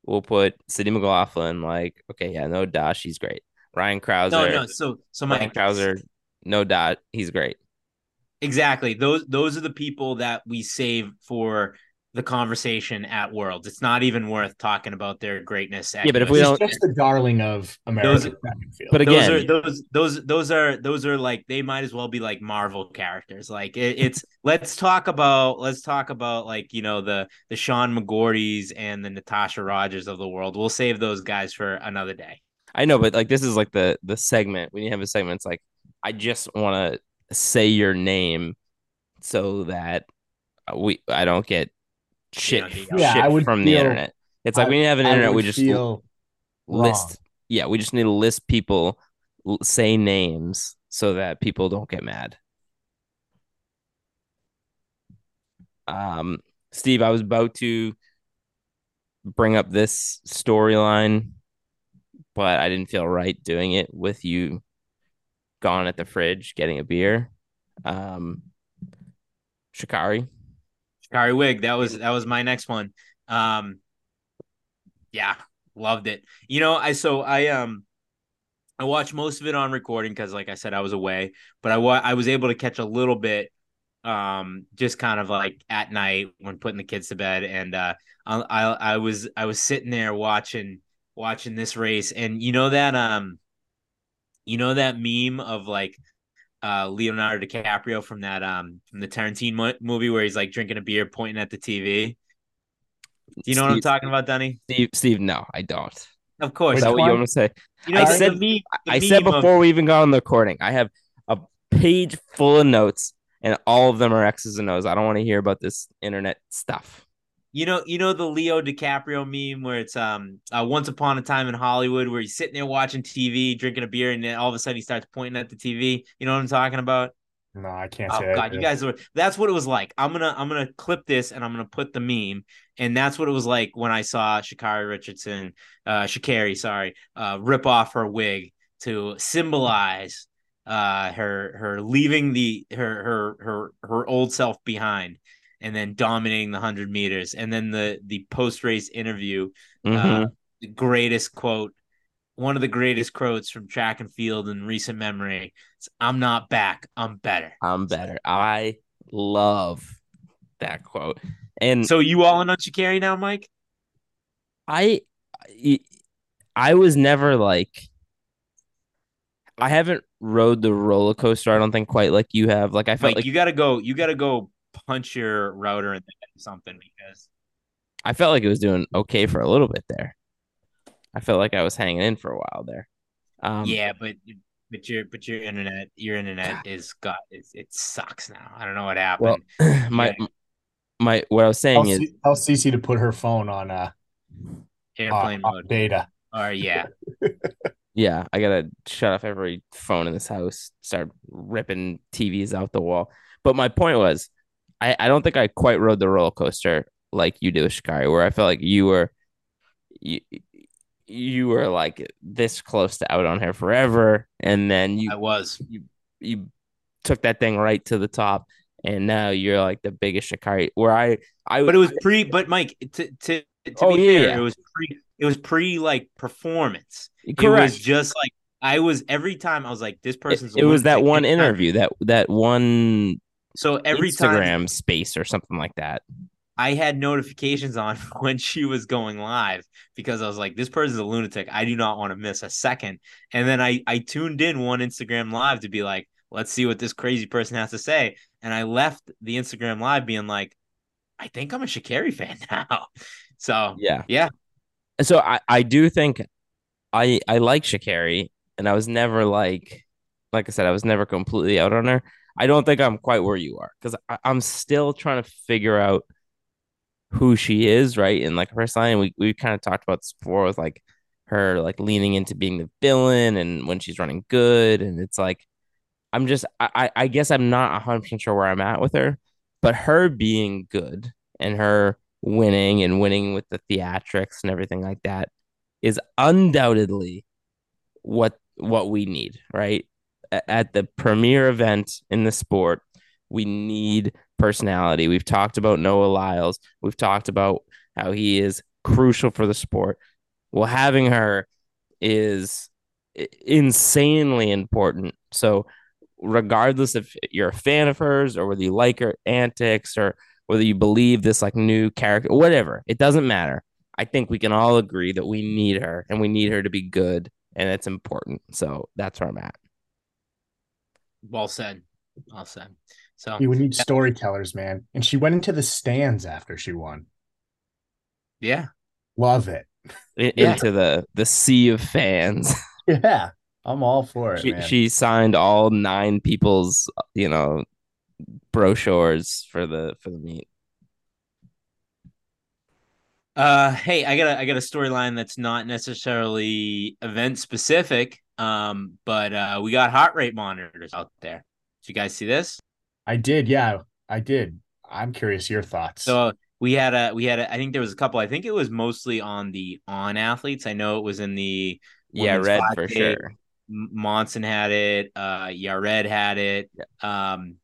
We'll put Sydney McLaughlin, like, okay, yeah, no doubt, she's great. Ryan Crouser. No, no. So, so my Ryan Crouser, no doubt, he's great. Exactly. Those those are the people that we save for the conversation at Worlds. It's not even worth talking about their greatness. yeah, but if we don't, just the darling of American Those- track and but those again, are those those those are those are like they might as well be like Marvel characters. Like it, it's let's talk about let's talk about like you know the the Sean McGorty's and the Natosha Rogers of the world. We'll save those guys for another day. I know, but like this is like the the segment. We need to have a segment. It's like I just want to say your name so that we I don't get shit, Yeah, shit yeah, I would from the internet. It's like I- we need to have an internet. We just feel list. wrong. Yeah, we just need to list people, l- say names so that people don't get mad. Um, Steve, I was about to bring up this storyline, but I didn't feel right doing it with you gone at the fridge getting a beer. Um, Sha'Carri, Sha'Carri Wig, that was that was my next one. Um yeah, loved it. You know, I so I um I watched most of it on recording because like I said I was away, but I wa- I was able to catch a little bit um just kind of like at night when putting the kids to bed and uh I I, I was I was sitting there watching watching this race and you know that um you know that meme of like uh Leonardo DiCaprio from that um from the Tarantino mo- movie where he's like drinking a beer pointing at the TV. Do you know what I'm talking about, Danny? Steve, Steve, no, I don't. Of course. Is that what you want to say? You know, I said- meme- I said meme of- before we even got on the recording, I have a page full of notes, and all of them are X's and O's. I don't want to hear about this internet stuff. You know, you know the Leo DiCaprio meme where it's um uh, once upon a time in Hollywood where he's sitting there watching TV, drinking a beer, and then all of a sudden he starts pointing at the TV. You know what I'm talking about? No, I can't Oh god, you guys were that's what it was like. I'm gonna I'm gonna clip this and I'm gonna put the meme, and that's what it was like when I saw Sha'Carri Richardson, uh Sha'Carri, sorry, uh rip off her wig to symbolize uh her her leaving the her her her her old self behind and then dominating the 100 meters and then the the post race interview Mhm. uh, the greatest quote, one of the greatest quotes from track and field in recent memory. It's, I'm not back. I'm better. I'm better. I love that quote. And So you all in on Sha'Carri now, Mike? I, I- I was never like, I haven't rode the roller coaster. I don't think quite like you have. Like I felt Mike, like you gotta go. You gotta go punch your router in the head or something because I felt like it was doing okay for a little bit there. I felt like I was hanging in for a while there. Um, yeah, but but your but your internet your internet is got it, it sucks now. I don't know what happened. Well, my my what I was saying Tell, is C- tell Cece to put her phone on uh, Airplane on- on mode. beta. Or yeah, Yeah, I gotta shut off every phone in this house, start ripping TVs out the wall. But my point was, I, I don't think I quite rode the roller coaster like you with Sha'Carri, where I felt like you were you, you were like this close to out on her forever, and then you I was. you you took that thing right to the top, and now you're like the biggest Sha'Carri. Where I I But it was pre. But Mike, to to, to Oh, be yeah, fair, yeah. it was pre. It was pre like performance. It correct. was just like I was every time I was like, this It, person's. it was that one interview, that that one So every Instagram time space or something like that. I had notifications on when she was going live because I was like, this person's a lunatic. I do not want to miss a second. And then I I tuned in one Instagram live to be like, let's see what this crazy person has to say. And I left the Instagram live being like, I think I'm a Sha'Carri fan now. So Yeah. Yeah. So I, I do think I I like Sha'Carri and I was never like like I said, I was never completely out on her. I don't think I'm quite where you are because I'm still trying to figure out who she is, right? And like personally, and we, we kind of talked about this before with like her like leaning into being the villain and when she's running good. And it's like I'm just I I guess I'm not 100 percent sure where I'm at with her, but her being good and her winning and winning with the theatrics and everything like that is undoubtedly what what we need, right? At the premier event in the sport, we need personality. We've talked about Noah Lyles. We've talked about how he is crucial for the sport. Well, having her is insanely important. So, regardless if you're a fan of hers or whether you like her antics or whether you believe this like new character, whatever, it doesn't matter. I think we can all agree that we need her and we need her to be good and it's important. So that's where I'm at. Well said. Well said. So we need storytellers, man. And she went into the stands after she won. Yeah. Love it. In, yeah. Into the the sea of fans. Yeah. I'm all for it. She, she signed all nine people's, you know, brochures for the for the meet. Uh, hey, I got a I got a storyline that's not necessarily event specific, um, but uh, we got heart rate monitors out there. Did you guys see this? I did, yeah, I did. I'm curious your thoughts. So we had a we had a, I think there was a couple. I think it was mostly on the on athletes. I know it was in the yeah red for sure. Monson had it. Uh, Yared had it. Yeah. Um,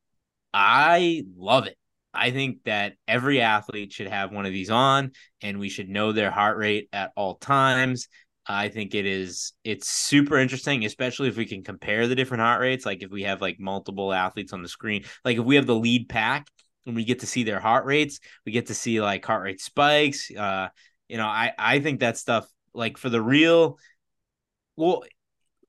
I love it. I think that every athlete should have one of these on and we should know their heart rate at all times. I think it is it's super interesting, especially if we can compare the different heart rates. Like if we have like multiple athletes on the screen, like if we have the lead pack and we get to see their heart rates, we get to see like heart rate spikes. Uh, you know, I I think that stuff like for the real well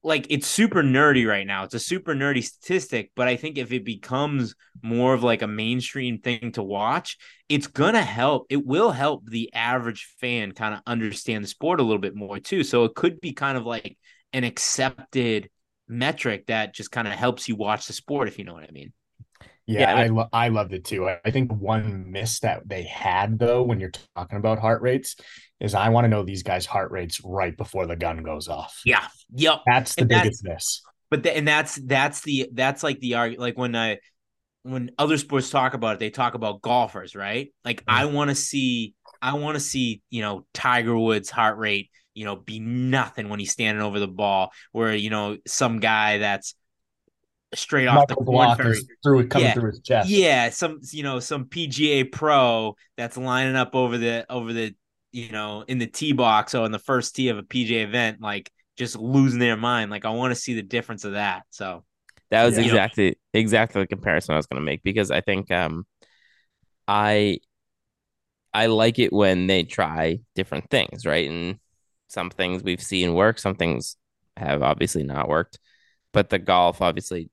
like it's super nerdy right now. It's a super nerdy statistic, but I think if it becomes more of like a mainstream thing to watch, it's gonna help. It will help the average fan kind of understand the sport a little bit more too. So it could be kind of like an accepted metric that just kind of helps you watch the sport, if you know what I mean. Yeah, yeah I lo- I loved it too. I think one miss that they had though when you're talking about heart rates is I want to know these guys' heart rates right before the gun goes off. Yeah, yep. That's the and biggest miss. But the, and that's that's the that's like the argument. Like when I when other sports talk about it, they talk about golfers, right? Like mm-hmm. I want to see I want to see you know Tiger Woods' heart rate you know be nothing when he's standing over the ball, where you know some guy that's straight off the block through it coming yeah. through his chest. Yeah, some you know some PGA pro that's lining up over the over the you know in the tee box or in the first tee of a PGA event, like just losing their mind. Like I want to see the difference of that. So that was yeah. exactly exactly the comparison I was going to make because I think um I I like it when they try different things, right? And some things we've seen work, some things have obviously not worked. But the golf obviously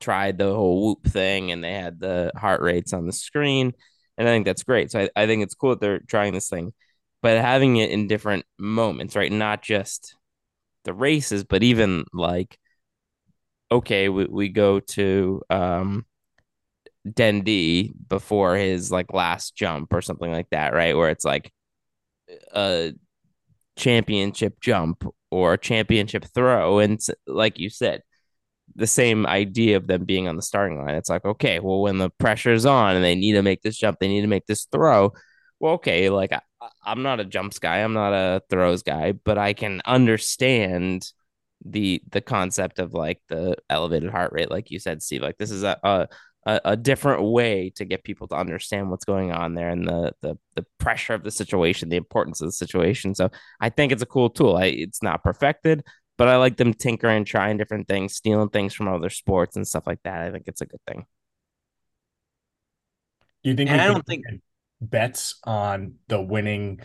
tried the whole whoop thing and they had the heart rates on the screen. And I think that's great. So I, I think it's cool that they're trying this thing, but having it in different moments, right? Not just the races, but even like, okay, we, we go to um Dundee before his like last jump or something like that, right? Where it's like a championship jump or a championship throw. And like you said, the same idea of them being on the starting line. It's like, okay, well, when the pressure's on and they need to make this jump, they need to make this throw. Well, okay, like I, I'm not a jumps guy, I'm not a throws guy, but I can understand the the concept of like the elevated heart rate, like you said, Steve. Like this is a, a a, different way to get people to understand what's going on there and the the the pressure of the situation, the importance of the situation. So I think it's a cool tool. I, it's not perfected, but I like them tinkering, trying different things, stealing things from other sports and stuff like that. I think it's a good thing. You think? I don't think bets on the winning,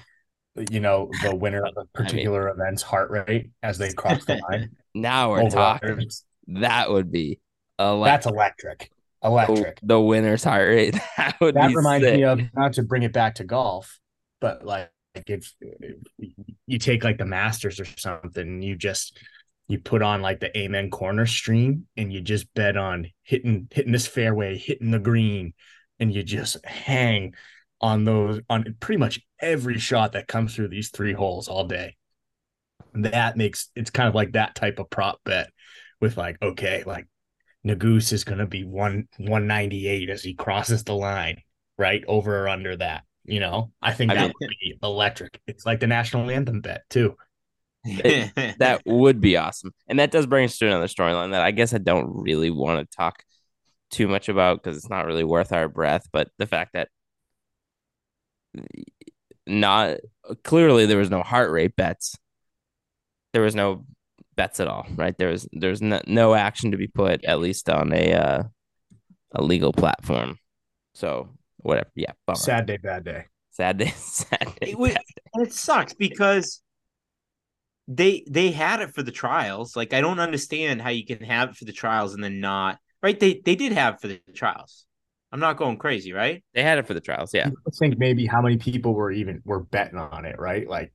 you know, the winner of a particular I mean, event's heart rate as they cross the line. now we're talking. That would be electric. That's electric. Electric. The, the winner's heart rate. That would that reminds sick. me of not to bring it back to golf, but like like if, if, you take like the masters or something you just you put on like the amen corner stream and you just bet on hitting hitting this fairway hitting the green and you just hang on those on pretty much every shot that comes through these three holes all day that makes it's kind of like that type of prop bet with like okay like Nuguse is going to be one 198 as he crosses the line, right? Over or under that. You know, I think I that mean- would be electric. It's like the national anthem bet, too. It- that would be awesome. And that does bring us to another storyline that I guess I don't really want to talk too much about because it's not really worth our breath. But the fact that not clearly there was no heart rate bets, there was no bets at all, right? There was there's no, no action to be put at least on a uh, a legal platform. So whatever, yeah, bummer. Sad day, bad day. sad day, sad day. It was- and it sucks because they they had it for the trials. Like I don't understand how you can have it for the trials and then not right. They they did have it for the trials. I'm not going crazy, right? They had it for the trials, yeah. I think maybe how many people were even were betting on it, right? Like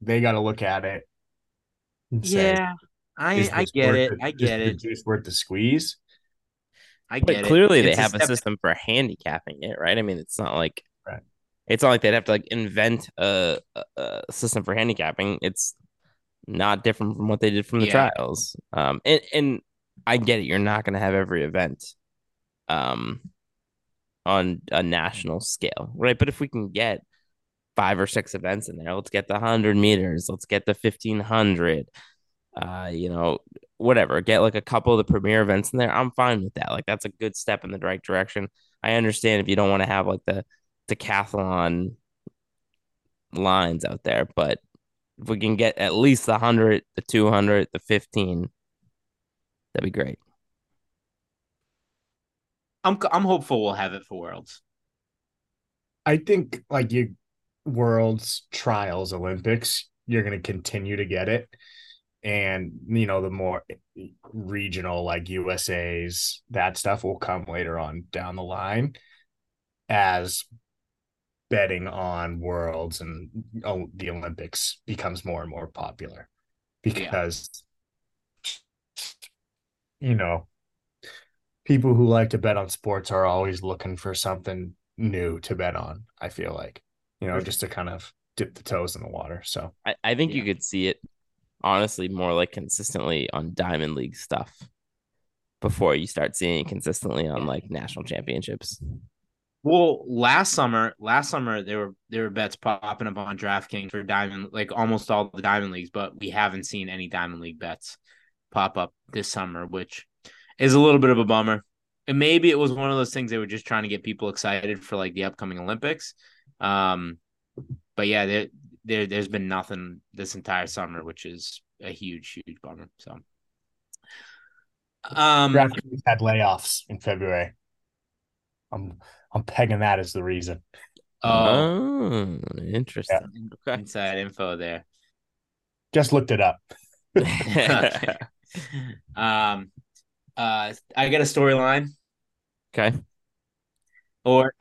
they got to look at it. and say, I I get worth it. I get the it. juice worth the squeeze. I But get it. clearly they have a, step- system for handicapping it, right? I mean, it's not like Right. it's not like they'd have to like invent a, a, a system for handicapping. It's not different from what they did from the Yeah. trials. Um, and and I get it. You're not going to have every event, um, on a national scale, right? But if we can get five or six events in there, let's get the hundred meters, let's get the fifteen hundred, uh, you know, whatever. Get like a couple of the premier events in there. I'm fine with that. Like that's a good step in the right direction. I understand if you don't want to have like the decathlon lines out there, but if we can get at least the hundred, the two hundred, the fifteen, that'd be great. I'm I'm hopeful we'll have it for Worlds. I think like you worlds trials Olympics, you're going to continue to get it. And you know, the more regional like USA's that stuff will come later on down the line as betting on worlds and oh, the Olympics becomes more and more popular because you know people who like to bet on sports are always looking for something new to bet on. I feel like, you know, just to kind of dip the toes in the water. So I, I think you could see it honestly more like consistently on Diamond League stuff before you start seeing consistently on like national championships. Well, last summer, last summer there were there were bets popping up on DraftKings for diamond, like almost all the diamond leagues, but we haven't seen any diamond league bets pop up this summer, which is a little bit of a bummer. And maybe it was one of those things they were just trying to get people excited for like the upcoming Olympics. Um, but yeah, there, there there's been nothing this entire summer, which is a huge, huge bummer. So, um, DraftKings had layoffs in February. I'm I'm pegging that as the reason. oh, Oh, interesting. Okay. inside info there. Just looked it up. Um, uh, I got a storyline, okay. or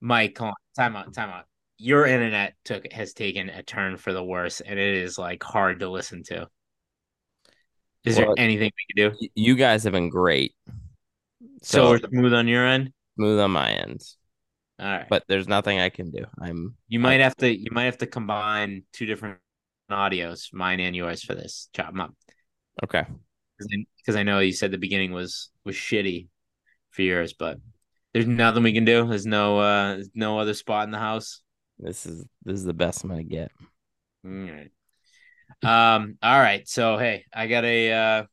Mike, come on, time out, time out. Your internet took has taken a turn for the worse, and it is like hard to listen to. Is Well, there anything we can do? You guys have been great. So So we're smooth on your end. smooth on my end, All right, but there's nothing I can do. I'm you might have to you might have to combine two different audios, mine and yours, for this. Chop them up okay. because I know you said the beginning was was shitty for yours, but there's nothing we can do. There's no uh no other spot in the house. This is this is the best I'm gonna get. All right. Um. All right. So hey, I got a. Uh,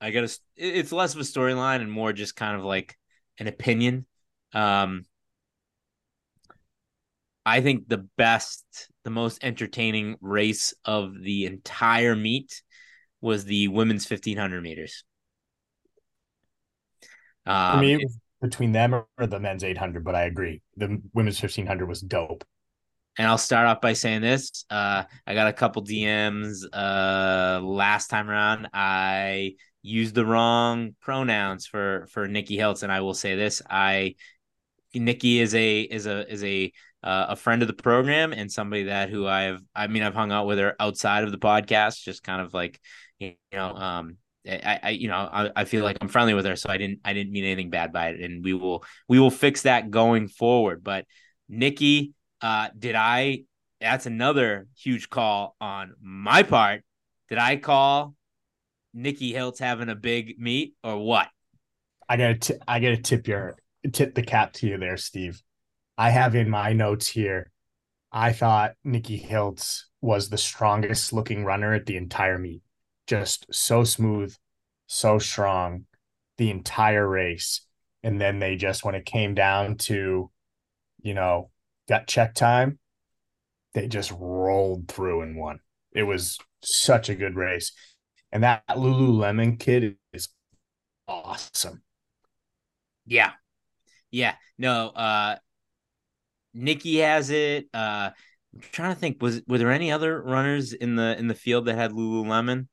I got a. It's less of a storyline and more just kind of like an opinion. Um. I think the best, the most entertaining race of the entire meet was the women's fifteen hundred meters. For Um, me, it was between them or the men's 800, but I agree. The women's 1500 was dope. and I'll start off by saying this. Uh, I got a couple DMs uh, last time around. I used the wrong pronouns for for Nikki Hiltz, and I will say this: I Nikki is a is a is a uh, a friend of the program and somebody that who I've I mean I've hung out with her outside of the podcast, just kind of like you know um I, I you know I, I feel like I'm friendly with her, so I didn't I didn't mean anything bad by it, and we will we will fix that going forward. But Nikki, uh, did I? That's another huge call on my part. Did I call Nikki Hiltz having a big meet or what? I gotta t- I gotta tip your tip the cap to you there, Steve. I have in my notes here. I thought Nikki Hiltz was the strongest looking runner at the entire meet. Just so smooth, so strong the entire race. And then they just when it came down to, you know, gut check time, they just rolled through and won. It was such a good race. And that Lululemon kid is awesome. Yeah. Yeah. No, uh Nikki has it. Uh I'm trying to think, was were there any other runners in the in the field that had Lululemon?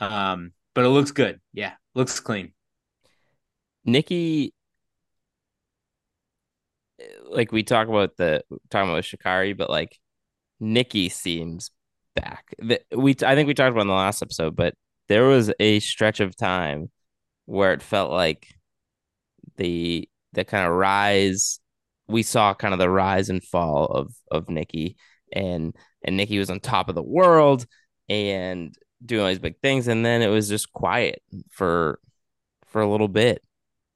Um, but it looks good. Yeah, looks clean. Nikki, like we talk about the talking about Sha'Carri, but like Nikki seems back. The, we I think we talked about in the last episode, but there was a stretch of time where it felt like the the kind of rise we saw kind of the rise and fall of of Nikki and and Nikki was on top of the world and doing all these big things and then it was just quiet for for a little bit.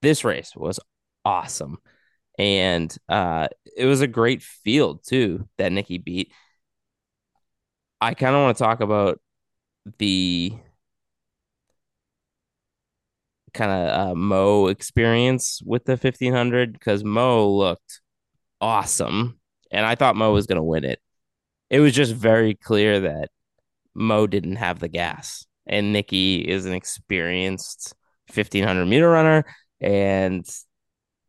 This race was awesome. And uh it was a great field too that Nikki beat. I kind of want to talk about the kind of uh, Mo experience with the 1500 because Mo looked awesome. And I thought Mo was going to win it. It was just very clear that Mo didn't have the gas. And Nikki is an experienced 1500 meter runner and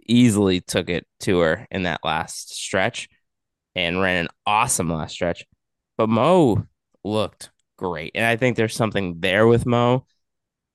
easily took it to her in that last stretch and ran an awesome last stretch. But Mo looked great. And I think there's something there with Mo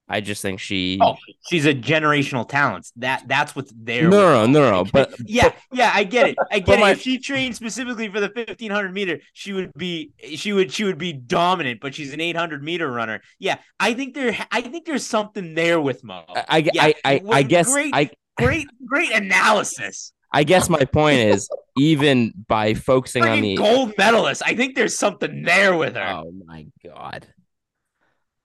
I just think she. Oh, she's a generational talent. That that's what's there. No, no, no, no. But yeah, yeah, I get it. I get it. my- if she trained specifically for the fifteen hundred meter, she would be she would she would be dominant. But she's an eight hundred meter runner. Yeah, I think there I think there's something there with Mo. I, I, Yeah, I, I, I guess great. I, Great, great analysis. I guess my point is even by focusing on the. gold medalist. I think there's something there with her. Oh my god,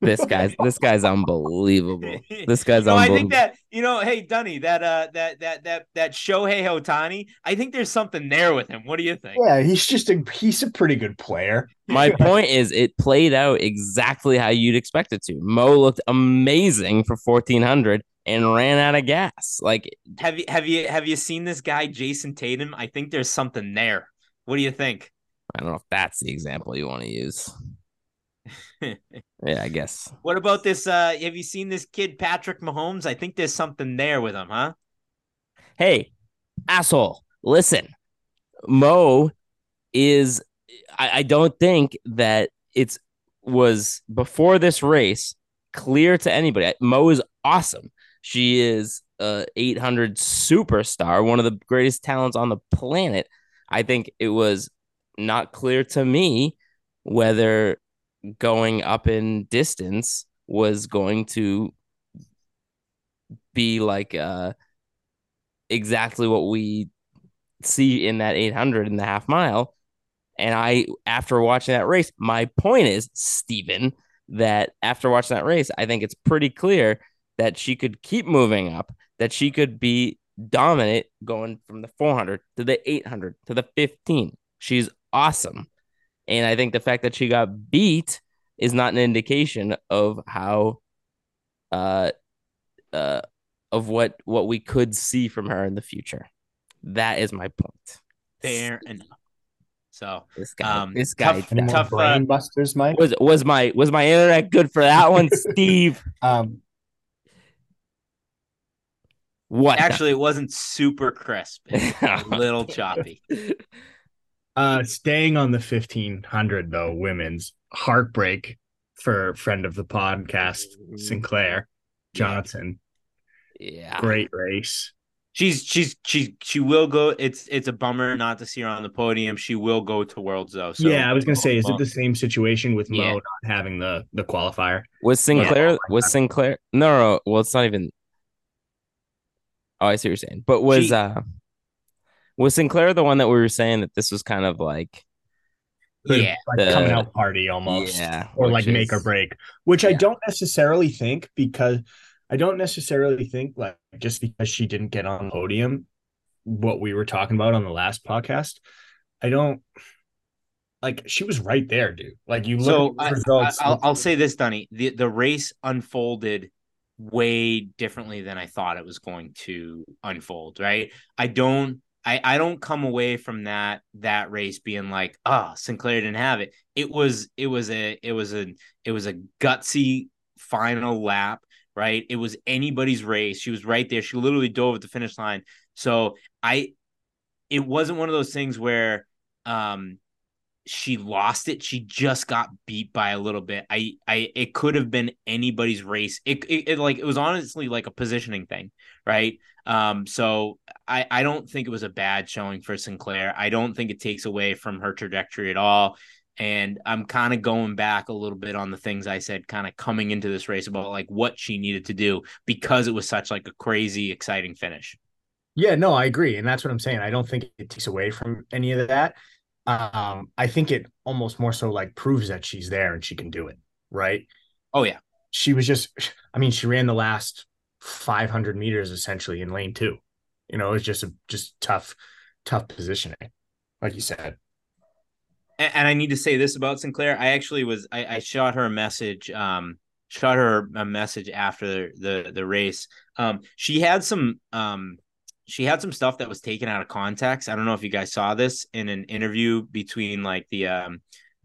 this guy's this guy's unbelievable. This guy's no, I unbelievable. think that you know, hey Dunny, that uh, that that that that Shohei Ohtani, I think there's something there with him. What do you think? Yeah, he's just a he's a pretty good player. My point is, it played out exactly how you'd expect it to. Mo looked amazing for fourteen hundred and ran out of gas. Like Have you have you have you seen this guy Jayson Tatum? I think there's something there. What do you think? I don't know if that's the example you want to use. Yeah, I guess. What about this? Uh, have you seen this kid Patrick Mahomes? I think there's something there with him, huh? Hey, asshole, listen. Mo is I, I don't think that it's was before this race clear to anybody. Mo is awesome. She is a 800 superstar, one of the greatest talents on the planet. I think it was not clear to me whether going up in distance was going to be like uh exactly what we see in that 800 in the half mile. And i after watching that race my point is Stephen that after watching that race i think it's pretty clear that she could keep moving up that she could be dominant going from the 400 to the 800 to the 15 she's awesome and i think the fact that she got beat is not an indication of how uh uh of what what we could see from her in the future. That is my point. Fair enough. So This guy, Um, this guy tough- Any more Tough, uh, busters, Mike? was was my was my internet good for that one, Steve? Um, What? the- actually, it wasn't super crisp. It a little choppy. Uh, staying on the fifteen hundred though, women's heartbreak for friend of the podcast Sinclair Johnson. yeah. Great race. She's she's she she will go. It's it's a bummer not to see her on the podium. She will go to Worlds though. So yeah, I was gonna say, is it the same situation with Mo Yeah. not having the the qualifier? Was Sinclair Yeah. was Sinclair no, no no well it's not even Oh, I see what you're saying. But was She- uh was Sinclair the one that we were saying that this was kind of like Yeah. like The- coming out party almost. Yeah, or which like make or break, which I don't necessarily think because I don't necessarily think like just because she didn't get on podium, what we were talking about on the last podcast. I don't like she was right there, dude. Like you look So at the I, results. will I'll say this, Dunny. The the race unfolded way differently than I thought it was going to unfold. Right? I don't. I, I don't come away from that that race being like, oh, Sinclair didn't have it. It was it was a it was a it was a gutsy final lap, right? It was anybody's race. She was right there. She literally dove at the finish line. So I it wasn't one of those things where um she lost it. She just got beat by a little bit. I, I, it could have been anybody's race. It, it, it, like, it was honestly like a positioning thing, right? Um, so I, I don't think it was a bad showing for Sinclair. I don't think it takes away from her trajectory at all. And I'm kind of going back a little bit on the things I said, kind of coming into this race about like what she needed to do because it was such like a crazy, exciting finish. Yeah, no, I agree. And that's what I'm saying. I don't think it takes away from any of that. Um, I think it almost more so like proves that she's there and she can do it, right? Oh yeah. She was just I mean, she ran the last 500 meters essentially in lane 2. You know, it was just a just tough tough positioning. Like you said. and, and I need to say this about Sinclair. I actually was I, I shot her a message, um, shot her a message after the the race. Um, she had some um she had some stuff that was taken out of context. I don't know if you guys saw this in an interview between like the um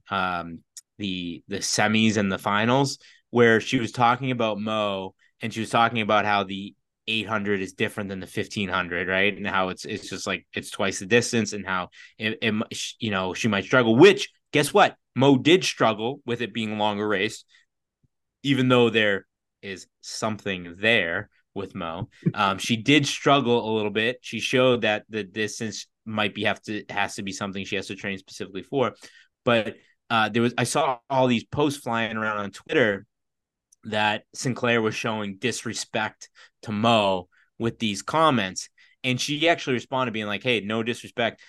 um the the semis and the finals where she was talking about Mo and she was talking about how the 800 is different than the 1500 right? And how it's it's just like it's twice the distance and how it, it you know she might struggle which guess what? Mo did struggle with it being a longer race even though there is something there with mo. Um, she did struggle a little bit. She showed that the distance might be have to has to be something she has to train specifically for. But uh, there was i saw all these posts flying around on twitter that Sinclair was showing disrespect to Mo with these comments. And she actually responded being like, Hey, no disrespect.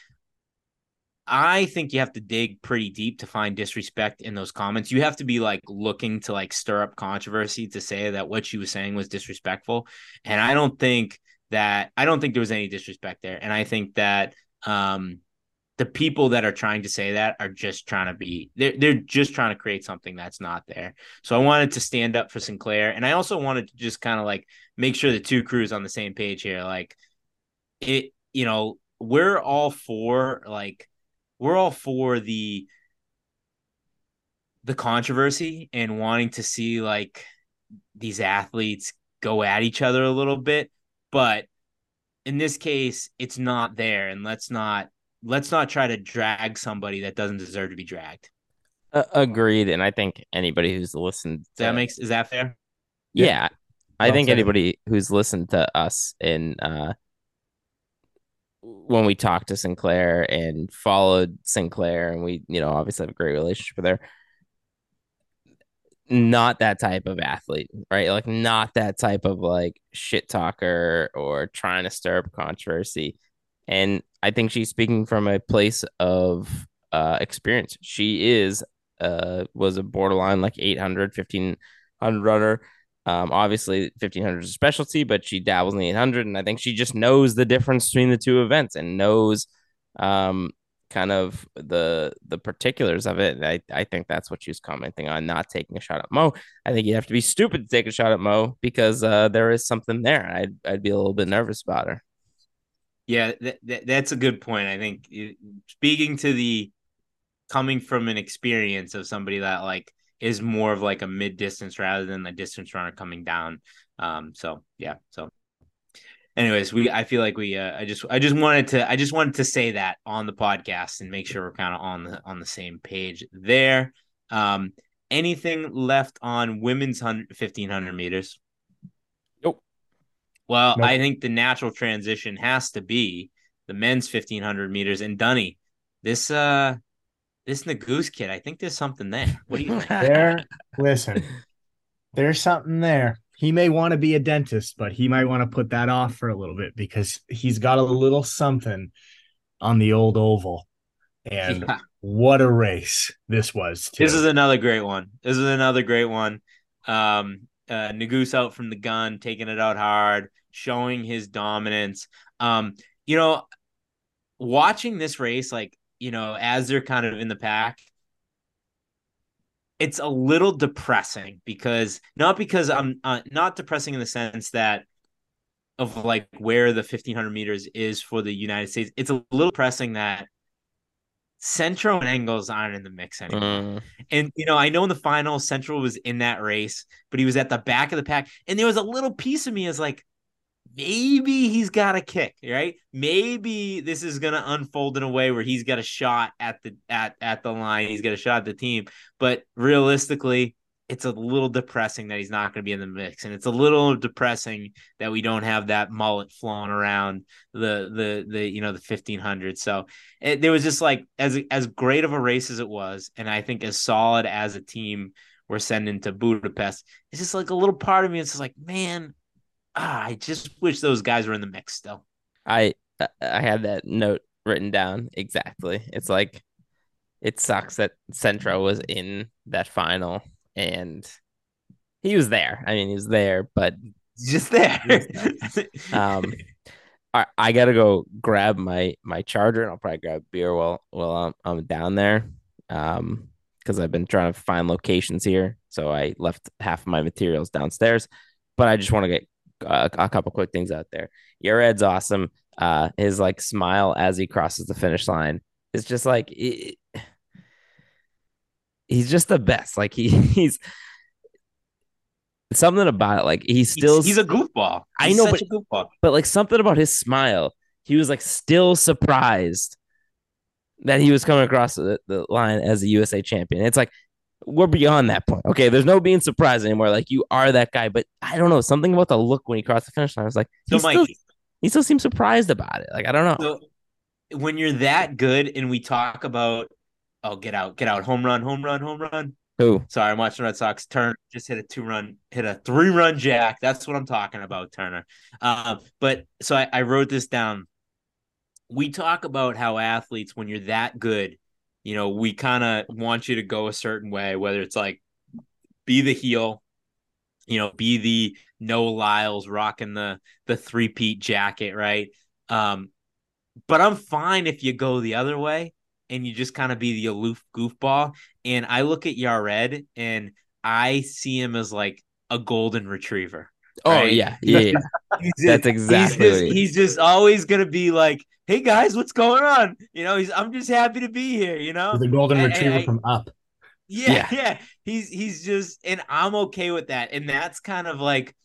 I think you have to dig pretty deep to find disrespect in those comments. You have to be like looking to like stir up controversy to say that what she was saying was disrespectful. And I don't think that I don't think there was any disrespect there. And I think that um the people that are trying to say that are just trying to be they're, they're just trying to create something that's not there. So i wanted to stand up for sinclair and i also wanted to just kind of like make sure the two crews on the same page here. Like it you know we're all for like we're all for the the controversy and wanting to see like these athletes go at each other a little bit but in this case it's not there and let's not let's not try to drag somebody that doesn't deserve to be dragged. Uh, agreed, and I think anybody who's listened Does that makes is that fair? yeah, Yeah. I Well think said. anybody who's listened to us and uh when we talked to Sinclair and followed Sinclair and we you know obviously have a great relationship with her not that type of athlete right like not that type of like shit talker or trying to stir up controversy and I think she's speaking from a place of uh experience she is uh was a borderline like 800 1500 runner um, obviously, 1500 is a specialty, but she dabbles in the 800, and I think she just knows the difference between the two events and knows um, kind of the the particulars of it. And I, I think that's what she was commenting on, not taking a shot at Mo. I think you have to be stupid to take a shot at Mo because uh, there is something there. I'd, I'd be a little bit nervous about her. Yeah, that, that, that's a good point. I think speaking to the coming from an experience of somebody that like is more of like a mid distance rather than a distance runner coming down. Um, so yeah, so anyways, we I feel like we uh, I just I just wanted to I just wanted to say that on the podcast and make sure we're kind of on the on the same page there. Um, anything left on women's 100, 1500 meters? Nope. Well, Nope. I think the natural transition has to be the men's 1500 meters and Dunny. This uh this Nuguse kid, I think there's something there. What do you think? There, listen, there's something there. He may want to be a dentist, but he might want to put that off for a little bit because he's got a little something on the old oval. And Yeah. what a race this was. Too. This is another great one. This is another great one. Um, uh, Nuguse out from the gun, taking it out hard, showing his dominance. Um, you know, watching this race, like you know, as they're kind of in the pack, it's a little depressing because not because I'm uh, not depressing in the sense that of like where the 1500 meters is for the United States. It's a little depressing that Centro and Engels aren't in the mix anymore. Mm. And you know, I know in the final Centro was in that race, but he was at the back of the pack, and there was a little piece of me is like, maybe he's got a kick, right? Maybe this is gonna unfold in a way where he's got a shot at the at at the line, he's got a shot at the team. But realistically, it's a little depressing that he's not going to be in the mix, and it's a little depressing that we don't have that mullet flowing around the the the you know the fifteen hundred. So it, there was just like as as great of a race as it was, and I think as solid as a team we're sending to Budapest. It's just like a little part of me. It's like man, ah, I just wish those guys were in the mix still. I I had that note written down exactly. It's like it sucks that Centro was in that final and he was there. I mean, he was there, but just there. um, I, I gotta go grab my my charger, and I'll probably grab beer while while I'm, I'm down there. Um, because I've been trying to find locations here, so I left half of my materials downstairs. But I just want to get uh, a couple quick things out there. Your Yared's awesome. Uh, his like smile as he crosses the finish line is just like it, he's just the best. Like he he's something about it. Like he's still he's, he's a goofball. I He's know, such but- a goofball. but like something about his smile, he was like still surprised that he was coming across the, the line as a USA champion. It's like we're beyond that point. Okay, there's no being surprised anymore. Like you are that guy, but I don't know something about the look when he crossed the finish line. I was like, So, he Mike, still, he still seems surprised about it. Like I don't know. So when you're that good and we talk about oh get out, get out, home run, home run, home run. Who? Sorry, I'm watching Red Sox. Turn just hit a two run, hit a three run jack. That's what I'm talking about, Turner. Um, but so I, I wrote this down. We talk about how athletes, when you're that good, you know, we kind of want you to go a certain way, whether it's like be the heel, you know, be the Noah Lyles rocking the the three peat jacket, right? Um, but I'm fine if you go the other way and you just kind of be the aloof goofball. And I look at Yared and I see him as like a golden retriever. Oh right? yeah, yeah. yeah. He's That's exactly He's just, he's just always gonna be like, "Hey guys, what's going on?" You know, he's I'm just happy to be here. You know, the golden I- I- retriever I- from Up. yeah, Yeah. yeah. He's he's just and I'm okay with that. And that's kind of like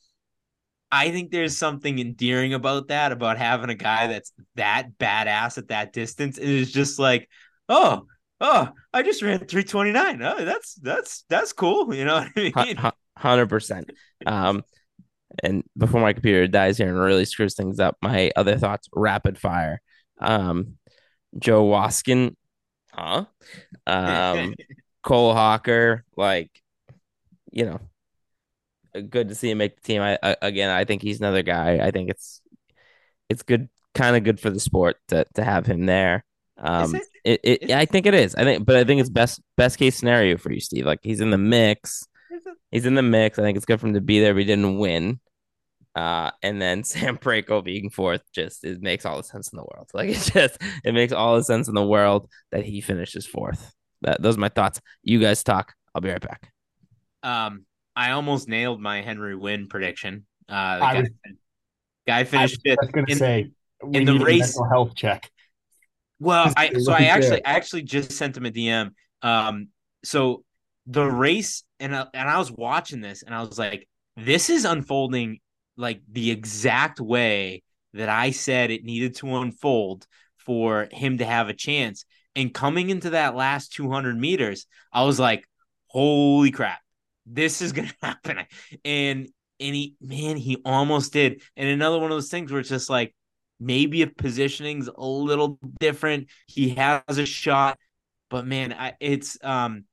I think there's something endearing about that, about having a guy that's that badass at that distance. It is just like, oh, oh, I just ran 329. Oh, that's that's that's cool. You know what I mean? Hundred percent. Um, and before my computer dies here and really screws things up, my other thoughts rapid fire. Um, Joe Waskom, huh? Um, Cole Hocker, like, you know, good to see him make the team. I, I again, I think he's another guy. I think it's it's good, kind of good for the sport to to have him there. Um, it? it, it, I think it is. I think, but I think it's best best case scenario for you, Steve. Like he's in the mix. He's in the mix. I think it's good for him to be there, but he didn't win. Uh, and then Sam Prakel being fourth just it makes all the sense in the world. Like it just it makes all the sense in the world that he finishes fourth. That those are my thoughts. You guys talk. I'll be right back. Um, I almost nailed my Henry Wynn prediction. Uh, the I guy, was- guy finished I fifth. was going to in- say we in the need a race- mental health check. Well, I so I actually there. I actually just sent him a DM. Um, so the race and I, and I was watching this and I was like, this is unfolding like the exact way that I said it needed to unfold for him to have a chance. And coming into that last 200 meters, I was like, holy crap, this is gonna happen. And and he man, he almost did. And another one of those things where it's just like maybe if positioning's a little different, he has a shot. But man, I, it's um,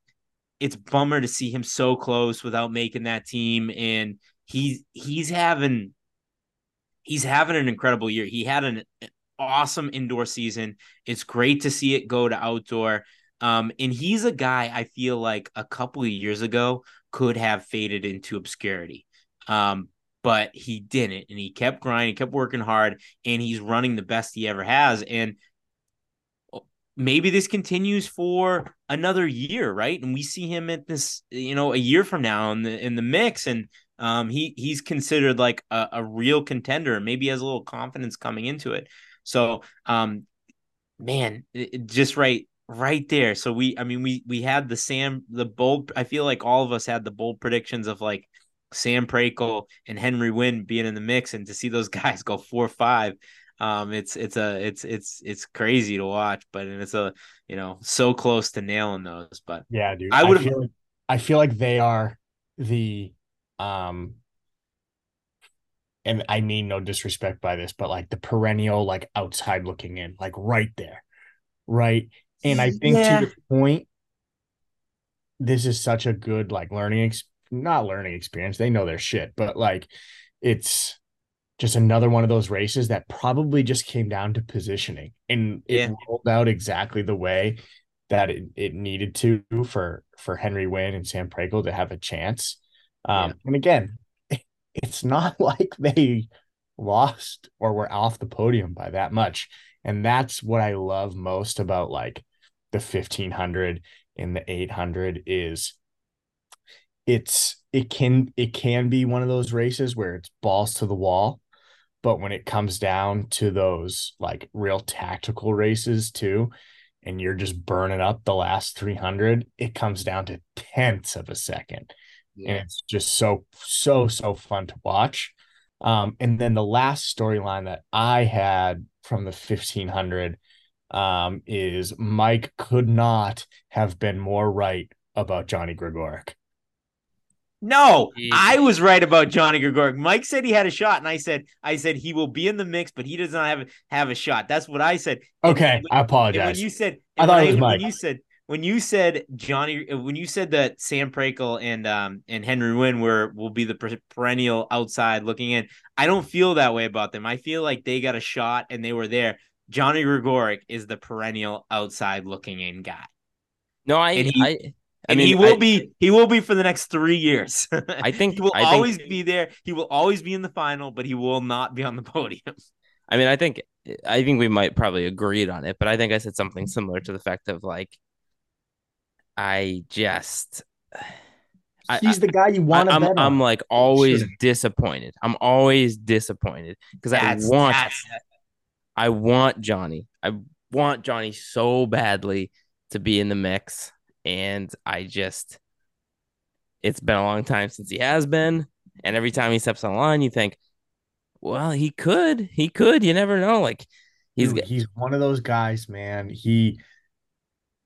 it's bummer to see him so close without making that team, and he's he's having he's having an incredible year. He had an awesome indoor season. It's great to see it go to outdoor. Um, and he's a guy I feel like a couple of years ago could have faded into obscurity. Um, but he didn't, and he kept grinding, kept working hard, and he's running the best he ever has. And maybe this continues for another year, right? And we see him at this, you know, a year from now in the in the mix, and um, he he's considered like a, a real contender. Maybe has a little confidence coming into it. So, um, man, it, just right right there. So we, I mean, we we had the Sam the bold. I feel like all of us had the bold predictions of like Sam Prakel and Henry Wynn being in the mix, and to see those guys go four five um it's it's a it's it's it's crazy to watch but and it's a you know so close to nailing those but yeah dude i would have feel like, I feel like they are the um and I mean no disrespect by this, but like the perennial, like outside looking in, like right there. Right. And I think Yeah. to the point, this is such a good like learning ex- not learning experience. They know their shit, but like it's just another one of those races that probably just came down to positioning and it Yeah. rolled out exactly the way that it, it needed to for for Henry Wynn and Sam Prakel to have a chance. Um, Yeah. and again, it's not like they lost or were off the podium by that much. And that's what I love most about like the 1500 and the 800 is it's it can it can be one of those races where it's balls to the wall but when it comes down to those like real tactical races too and you're just burning up the last 300 it comes down to tenths of a second and it's just so so so fun to watch. Um and then the last storyline that i had from the 1500 um is mike could not have been more right about johnny Gregorek no i was right about johnny Gregorek mike said he had a shot and i said i said he will be in the mix but he does not have have a shot. That's what i said. Okay and i apologize when you said I thought when it was when Mike. you said when you said Johnny, uh, when you said that Sam Prakel and um and Henry Wynn were will be the perennial outside looking in, I don't feel that way about them. I feel like they got a shot and they were there. Johnny Gregorek is the perennial outside looking in guy, No, I, And he- I, I and mean, he will I- be he will be for the next three years. I think he will I think- always be there. He will always be in the final, but he will not be on the podium. I mean, I think I think we might probably agreed on it, but I think I said something similar to the fact of like, I just, I- he's the guy you want to I'm. I'm like always Shouldn't. disappointed. I'm always disappointed because I want that's- I want Johnny. I want Johnny so badly to be in the mix, and I just it's been a long time since he has been, and every time he steps on the line, you think, well, he could, he could. You never know. Like he's Dude, he's one of those guys, man. He,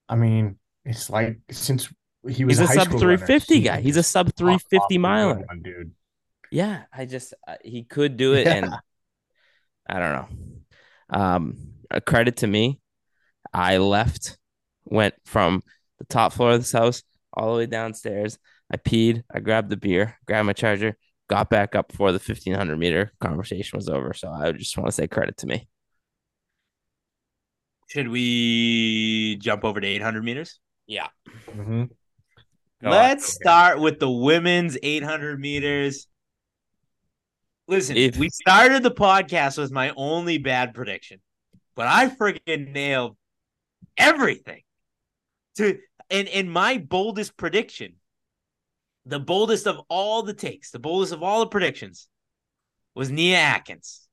I mean, it's like since he was he's a high sub school three runner, guy. He's a just sub pop three off fifty a good miler. one, dude. Yeah, I just uh, he could do it, and I don't know. Um, a credit to me, I left, went from the top floor of this house all the way downstairs. I peed, I grabbed the beer, grabbed my charger, got back up before the fifteen hundred meter conversation was over. So I just want to say credit to me. Should we jump over to 800 meters? Yeah. Mhm. Go. Let's start with the women's 800 meters. Listen, If- we started the podcast with my only bad prediction, but I friggin' nailed everything. To and and my boldest prediction, the boldest of all the takes, the boldest of all the predictions, was Nia Akins,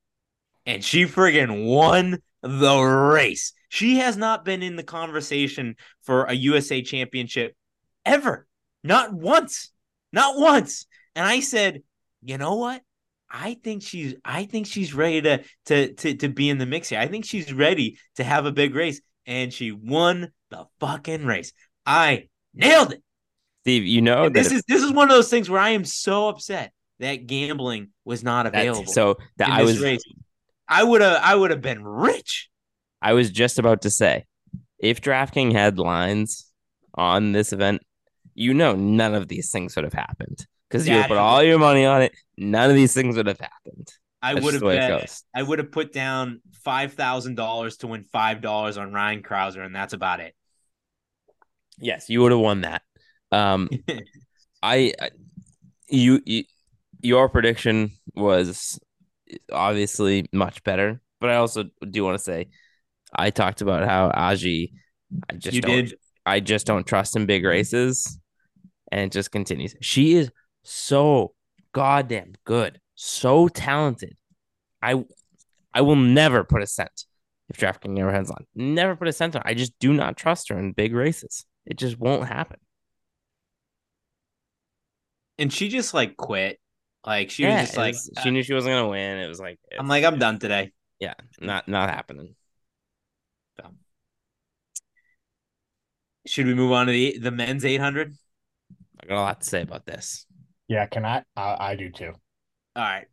and she friggin' won the race. She has not been in the conversation for a USA championship ever. Not once. Not once. And I said, you know what? I think she's I think she's ready to to to to be in the mix here. I think she's ready to have a big race. And she won the fucking race. I nailed it. Steve, you know that this if- is this is one of those things where I am so upset that gambling was not that's- available. so that I was race. I would have I would have been rich. I was just about to say, if DraftKings had lines on this event, you know none of these things would have happened because you would put all your money on it. None of these things would have happened. I would have bet. I would have put down five thousand dollars to win five dollars on Ryan Crouser, and that's about it. Yes, you would have won that. Um, I, I you, you your prediction was obviously much better, but I also do want to say I talked about how Ajee' I just you don't did. I just don't trust in big races and it just continues. She is so goddamn good, so talented. I I will never put a cent if DraftKings ever hands on. Never put a cent on. I just do not trust her in big races. It just won't happen. And she just like quit. Like she Yeah, was just like, she knew she wasn't gonna win. It was like I'm like, I'm done today. yeah, not not happening. Should we move on to the the men's 800? I got a lot to say about this. Yeah, can I? I, I do too. All right.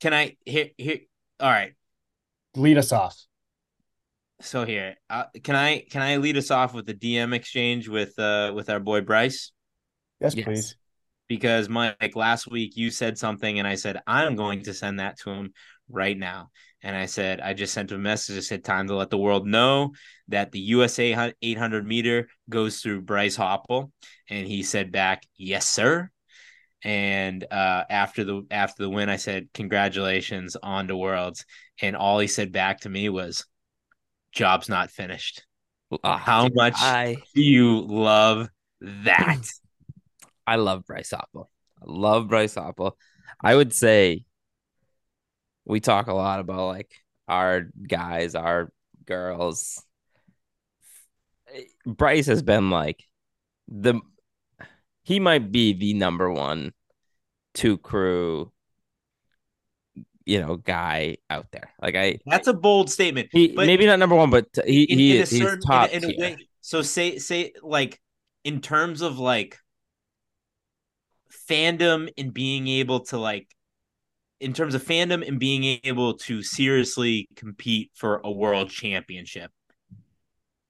Can I here here? All right. Lead us off. So here, uh, can I can I lead us off with the DM exchange with uh with our boy Bryce? Yes, Yes. please. Because Mike, last week you said something, and I said I'm going to send that to him right now. And I said I just sent him a message. I said time to let the world know that the USA 800 meter goes through Bryce Hoppel. and he said back, "Yes, sir." And uh, after the after the win, I said, "Congratulations on to Worlds," and all he said back to me was, "Job's not finished." How much I do you love that? I love Bryce Hoppel. I love Bryce Hoppel. I would say we talk a lot about like our guys, our girls. Bryce has been like the he might be the number one two crew you know guy out there. Like I That's a bold statement. he maybe not number one, but he in, he in is he's top in, a- in way. So say say like in terms of like fandom and being able to like in terms of fandom and being able to seriously compete for a world championship.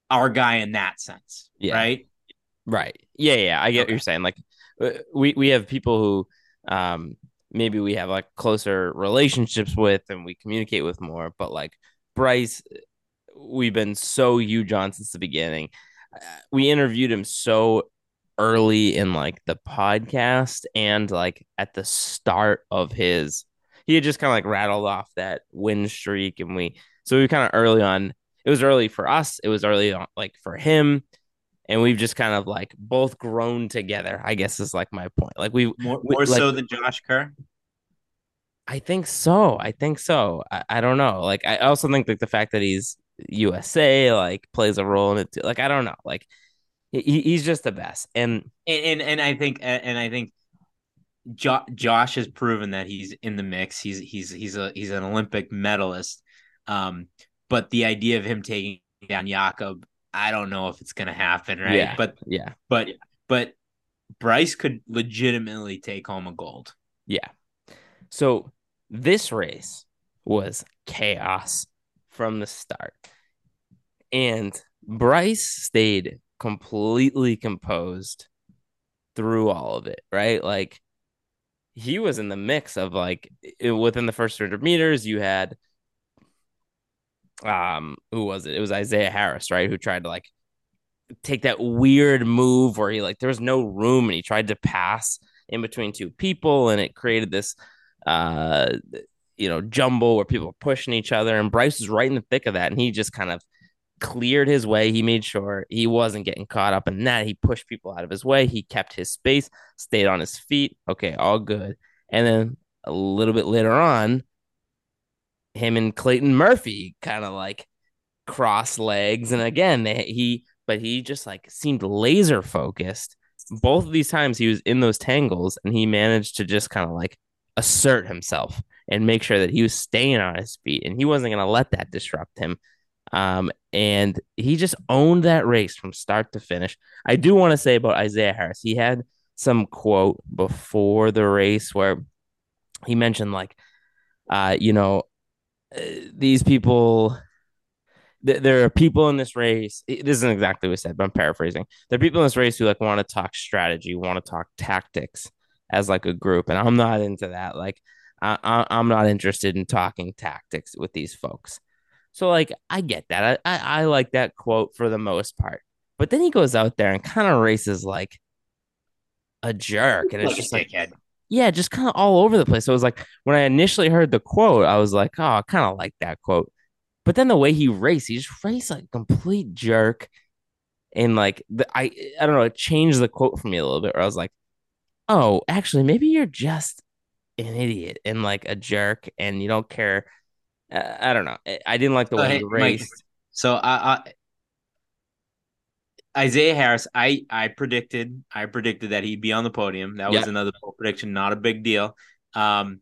Our guy in that sense, Yeah. right? Right. Yeah, yeah. I get what you're saying. Like uh, we we have people who um maybe we have like closer relationships with and we communicate with more, but like Bryce we've been so huge on since the beginning. Uh, We interviewed him so early in like the podcast and like at the start of his he had just kind of like rattled off that win streak and we so we were kind of early on it was early for us it was early on like for him and we've just kind of like both grown together i guess is like my point like we More, We- more so than Josh Kerr. i think so i think so I, I don't know like i also think like the fact that he's usa like plays a role in it too. like i don't know like he, he's just the best and And and, and I think and I think jo- Josh has proven that he's in the mix. He's he's he's a he's an Olympic medalist. Um, but the idea of him taking down Jakob, I don't know if it's gonna happen, right? Yeah. But yeah but but Bryce could legitimately take home a gold. Yeah. So this race was chaos from the start. And Bryce stayed completely composed through all of it, right? Like he was in the mix of like i- within the first 100 meters, you had um who was it? It was Isaiah Harris, right? Who tried to like take that weird move where he like there was no room and he tried to pass in between two people and it created this uh you know jumble where people were pushing each other and Bryce was right in the thick of that and he just kind of cleared his way. He made sure he wasn't getting caught up in that. He pushed people out of his way. He kept his space stayed on his feet. Okay all good. And then a little bit later on him and Clayton Murphy kind of like cross legs. And again they, he but he just like seemed laser focused. Both of these times he was in those tangles and he managed to just kind of like assert himself and make sure that he was staying on his feet and he wasn't going to let that disrupt him um and he just owned that race from start to finish. I do want to say about isaiah harris he had some quote before the race where he mentioned like uh you know uh, these people th- there are people in this race this isn't exactly what he said but i'm paraphrasing. There are people in this race who like want to talk strategy want to talk tactics as like a group and i'm not into that. Like I, I, i'm not interested in talking tactics with these folks so like i get that I, I i like that quote for the most part But then he goes out there and kind of races like a jerk. And it's Like just like, dickhead. yeah, just kind of all over the place. So it was like when I initially heard the quote, I was like, oh, I kind of like that quote. But then the way he raced, he just raced like a complete jerk. And like the, I I don't know, it changed the quote for me a little bit where I was like, oh, actually, maybe you're just an idiot and like a jerk and you don't care. Uh, I don't know. I- I didn't like the So, way hey, he Mike, raced. So I, I Isaiah Harris, I I predicted I predicted that he'd be on the podium. That was Yeah. another prediction, not a big deal. Um,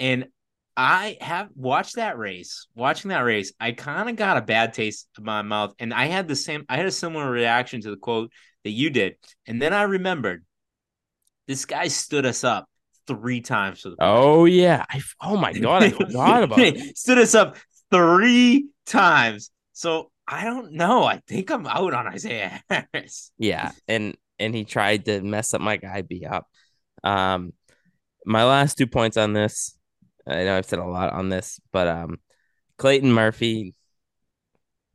and I have watched that race. Watching that race, I kind of got a bad taste in my mouth, and I had the same. I had a similar reaction to the quote that you did, and then I remembered this guy stood us up three times for the podium. Oh yeah. I oh my god, I forgot about it. stood us up three times. So I don't know. I think I'm out on Isaiah Harris. Yeah, and and he tried to mess up my guy B up. Um, my last two points on this. I know I've said a lot on this, but um, Clayton Murphy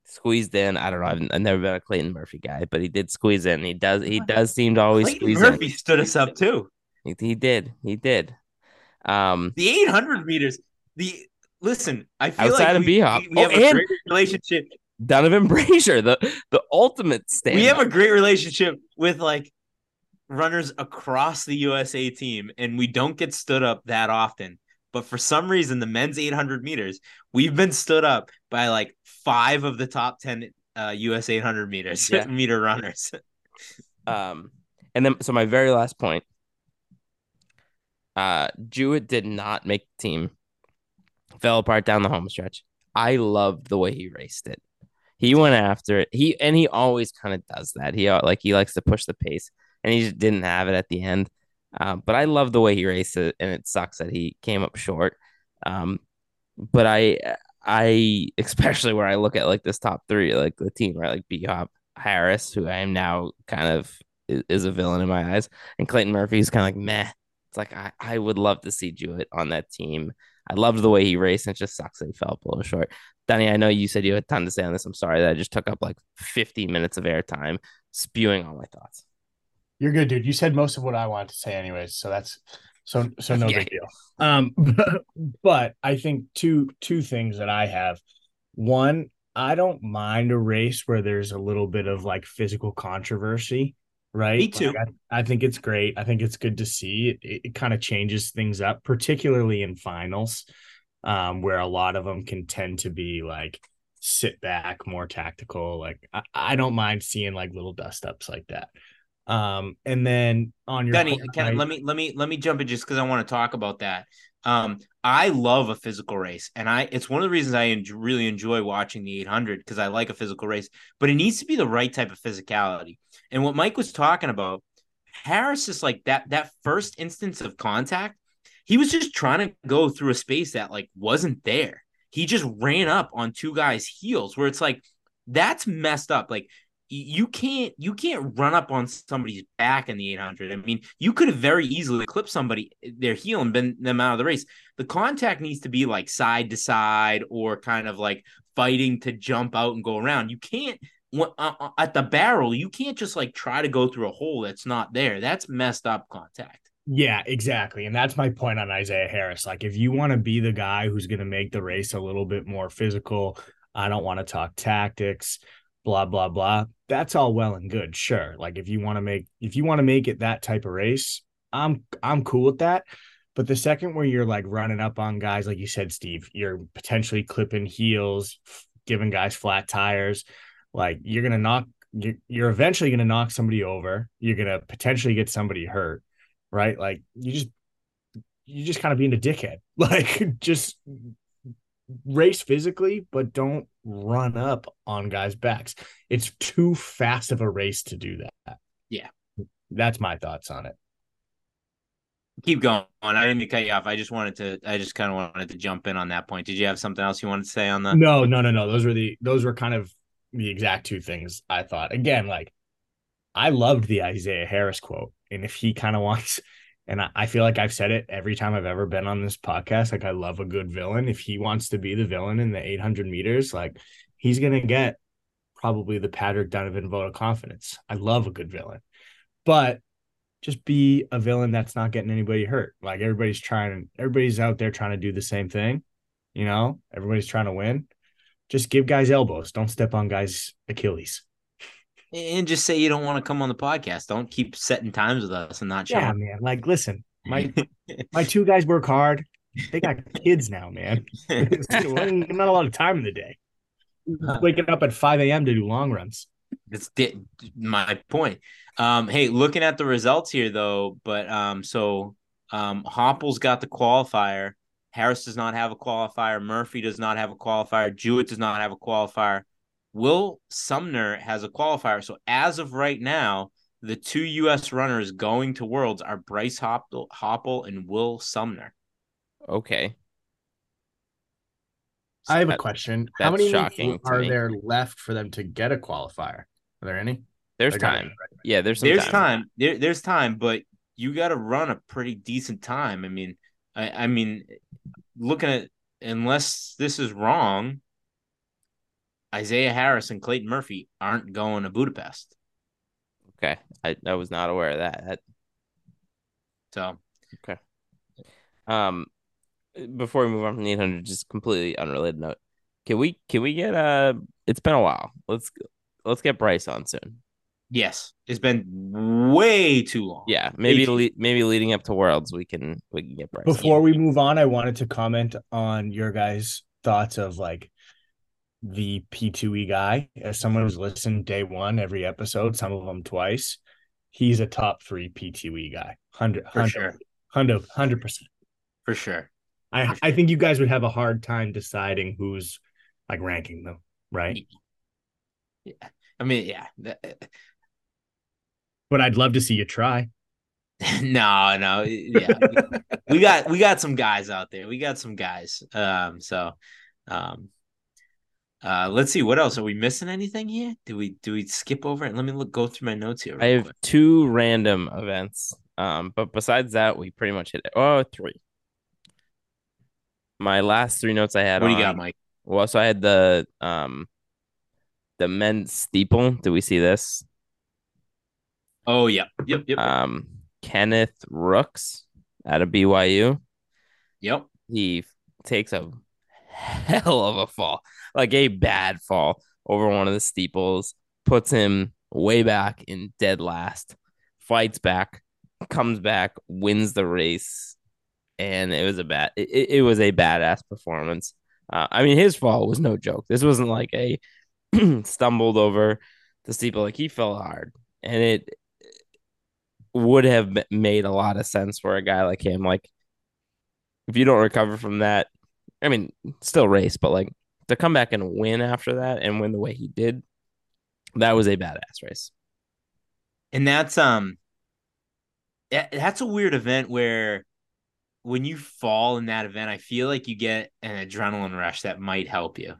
squeezed in. I don't know. I've, I've never been a Clayton Murphy guy, but he did squeeze in. He does. He does seem to always Clayton squeeze Murphy stood us up too. He, he did. He did. Um, The 800 meters. The listen. I feel Outside like of we, B-Hop. we, we Oh, have a great relationship. Donovan Brazier, the the ultimate stand. We have a great relationship with like runners across the USA team, and we don't get stood up that often. But for some reason, the men's 800 meters, we've been stood up by like five of the top 10 uh, US 800 meters Yeah. meter runners. Um, and then so my very last point. Uh, Jewett did not make the team. Fell apart down the home stretch. I loved the way he raced it. He went after it. He and he always kind of does that. He uh, like he likes to push the pace, and he just didn't have it at the end. Um, but I love the way he raced it, and it sucks that he came up short. Um, but I, I especially where I look at like this top three, like the team, right? Like B Hop, Harris, who I am now kind of is, is a villain in my eyes, and Clayton Murphy is kind of like meh. It's like I, I would love to see Jewett on that team. I loved the way he raced, and it just sucks that he fell a little short. Danny, I know you said you had a ton to say on this. I'm sorry that I just took up like 50 minutes of airtime spewing all my thoughts. You're good, dude. You said most of what I wanted to say, anyways. So that's so so no Yeah. big deal. Um, but I think two two things that I have. One, I don't mind a race where there's a little bit of like physical controversy, right? Me too. Like, I, I think it's great. I think it's good to see. It it, kind of changes things up, particularly in finals, um, where a lot of them can tend to be like sit back, more tactical. Like I, I don't mind seeing like little dust ups like that. Um, and then on your Danny, can, let me let me let me jump in just because I want to talk about that. Um, I love a physical race, and I it's one of the reasons I en- really enjoy watching the 800 because I like a physical race, but it needs to be the right type of physicality. And what Mike was talking about, Harris is like that that first instance of contact. He was just trying to go through a space that like wasn't there. He just ran up on two guys' heels, where it's like that's messed up. Like you can't you can't run up on somebody's back in the 800 i mean you could have very easily clipped somebody eh, their heel and been them out of the race the contact needs to be like side to side or kind of like fighting to jump out and go around you can't Uh, uh, at the barrel you can't just like try to go through a hole that's not there that's messed up contact Yeah, exactly. And that's my point on Isaiah Harris. Like, if you want to be the guy who's going to make the race a little bit more physical, I don't want to talk tactics, blah, blah, blah. That's all well and good. Sure. Like, if you want to make, if you want to make it that type of race, I'm, I'm cool with that. But the second where you're like running up on guys, like you said, Steve, you're potentially clipping heels, giving guys flat tires, like you're going to knock, you're, you're eventually going to knock somebody over. You're going to potentially get somebody hurt right? Like you just you just kind of being a dickhead. Like just race physically, but don't run up on guys' backs. It's too fast of a race to do that. Yeah. That's my thoughts on it. keep going on i didn't mean to cut you off i just wanted to i just kind of wanted to jump in on that point did you have something else you wanted to say on the No, no, no, no. Those were the those were kind of the exact two things I thought. Again, like I loved the Isaiah Harris quote. And if he kind of wants and I, I feel like I've said it every time I've ever been on this podcast. Like I love a good villain. If he wants to be the villain in the 800 meters, like he's gonna get probably the Patrick Donovan vote of confidence. I love a good villain, but just be a villain that's not getting anybody hurt. Like everybody's trying, everybody's out there trying to do the same thing. You know, everybody's trying to win. Just give guys elbows. Don't step on guys' Achilles. And just say you don't want to come on the podcast. Don't keep setting times with us and not showing. Yeah, man. Like, listen, my my two guys work hard. They got kids now, man. not a lot of time in the day. Waking up at 5 a.m. to do long runs. That's my point. Um, hey, looking at the results here though, but um, so um, Hoppel's got the qualifier. Harris does not have a qualifier. Murphy does not have a qualifier. Jewett does not have a qualifier. Will Sumner has a qualifier. So as of right now, the two U.S. runners going to Worlds are Bryce Hoppel, Hoppel and Will Sumner. Okay. I have a That- question. How many shocking weeks are there left for them to get a qualifier? Are there any? There's There gotta time. right? Yeah, there's some There's time. time. There, there's time, but you got to run a pretty decent time. I mean, I, I mean, looking at unless this is wrong, Isaiah Harris and Clayton Murphy aren't going to Budapest. Okay. I, I was not aware of that. that So okay, Um, before we move on from the 800, just completely unrelated note. Can we can we get uh? It's been a while. Let's let's get Bryce on soon. Yes, it's been way too long. Yeah, maybe le- maybe leading up to Worlds, we can we can get Bryce. on. Before we move on, I wanted to comment on your guys' thoughts of like the P2E guy. As someone who's listened day one every episode, some of them twice, he's a top three P2E guy. 100 For sure. 100 100%. for sure. I, I think you guys would have a hard time deciding who's like ranking them, right? Yeah, I mean, yeah. That- But I'd love to see you try. no, no, yeah. we got we got some guys out there. We got some guys. Um, so, um, uh, let's see what else are we missing? Anything here? Do we do we skip over it? Let me look go through my notes here. I have quick. two random events. Um, but besides that, we pretty much hit it. Oh, three. My last three notes I had What do you got, Mike? Well, so I had the um, the men's steeple. Do we see this? Oh yeah, yep, yep, Um, Kenneth Rooks out of BYU. yep. He takes a hell of a fall, like a bad fall over one of the steeples, puts him way back in dead last, fights back, comes back, wins the race, and it was a bad. It, it- was a badass performance. Uh, I mean, his fall was no joke. This wasn't like a stumbled over the steeple; like he fell hard, and it would have made a lot of sense for a guy like him. Like, if you don't recover from that, I mean, still race, but like to come back and win after that and win the way he did, that was a badass race. And that's um, that- that's a weird event where when you fall in that event, I feel like you get an adrenaline rush that might help you.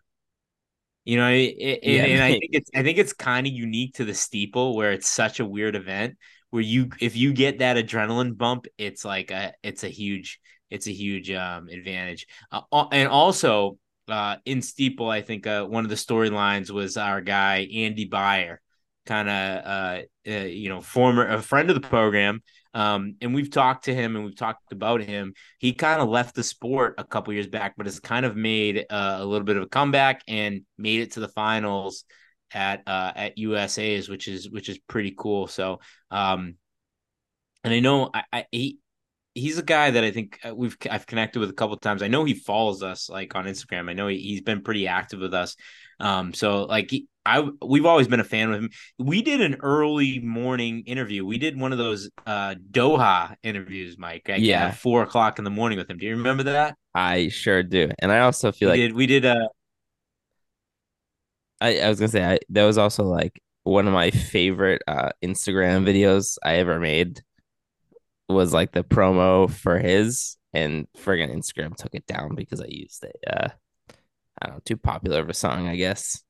You know, it, it- Yeah, and I think it's I think it's kind of unique to the steeple where it's such a weird event where you if you get that adrenaline bump, it's like a it's a huge it's a huge um advantage. Uh, and also uh in steeple, I think uh, one of the storylines was our guy Andy Bayer, kind of uh, uh you know former a friend of the program. Um, and we've talked to him and we've talked about him. He kind of left the sport a couple years back, but has kind of made uh, a little bit of a comeback and made it to the finals at uh, at USA's, which is which is pretty cool. So, um, and I know I, I he he's a guy that I think uh, we've I've connected with a couple times. I know he follows us like on Instagram. I know he, he's been pretty active with us. Um, so like I we've always been a fan of him. We did an early morning interview. We did one of those uh Doha interviews, Mike. Like, Yeah. at four o'clock in the morning with him. Do you remember that? I sure do. And I also feel we like did. We did. Uh, I, I was gonna say I, that was also like one of my favorite uh, Instagram videos I ever made was like the promo for his and friggin' Instagram took it down because I used a uh, I don't know too popular of a song I guess.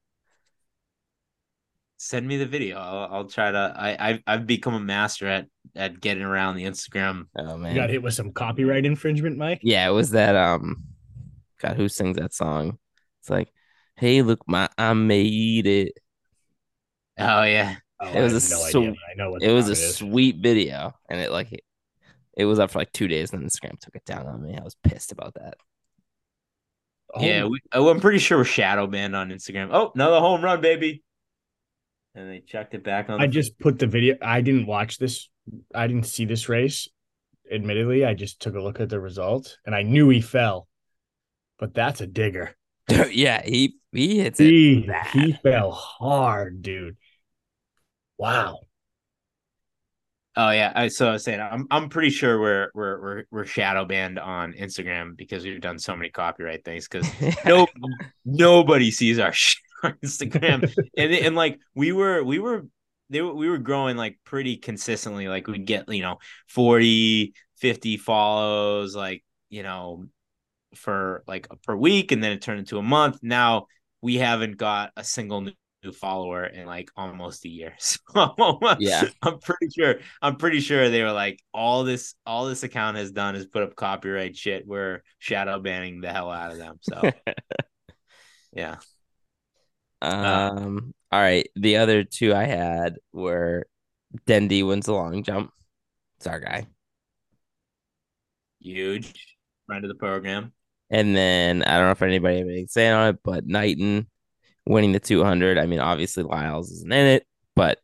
send me the video. I'll, I'll try to. I I've, I've become a master at at getting around the Instagram. Oh You man, got hit with some copyright infringement, Mike. yeah, it was that um, God, who sings that song? It's like, hey, look, my I made it. Oh yeah. Oh, It was I a have no so- idea. I know what It was a is. sweet video, and it like it, it was up for like two days, and then Instagram took it down on me. I was pissed about that. Oh, Yeah, we, oh, I'm pretty sure we're shadow banned on Instagram. Oh, another home run, baby. And they checked it back on. I the- just put the video. I didn't watch this. I didn't see this race. Admittedly, I just took a look at the result and I knew he fell. But that's a digger. yeah, he he hits it. Bad. he fell hard, dude. Wow. Oh yeah, I, so I was saying I'm I'm pretty sure we're we're we're we're shadow banned on Instagram because we've done so many copyright things because no nobody sees our shit on Instagram. And and like we were we were they were, we were growing like pretty consistently like we'd get you know 40 50 follows like you know for like per week and then it turned into a month. Now we haven't got a single new follower in like almost a year so Yeah. i'm pretty sure i'm pretty sure they were like all this all this account has done is put up copyright shit we're shadow banning the hell out of them so yeah Um. All right. The other two I had were Dendy wins the long jump. It's our guy. huge friend of the program And then I don't know if anybody had anything to say on it, but Knighton winning the 200. I mean, obviously Lyles isn't in it, but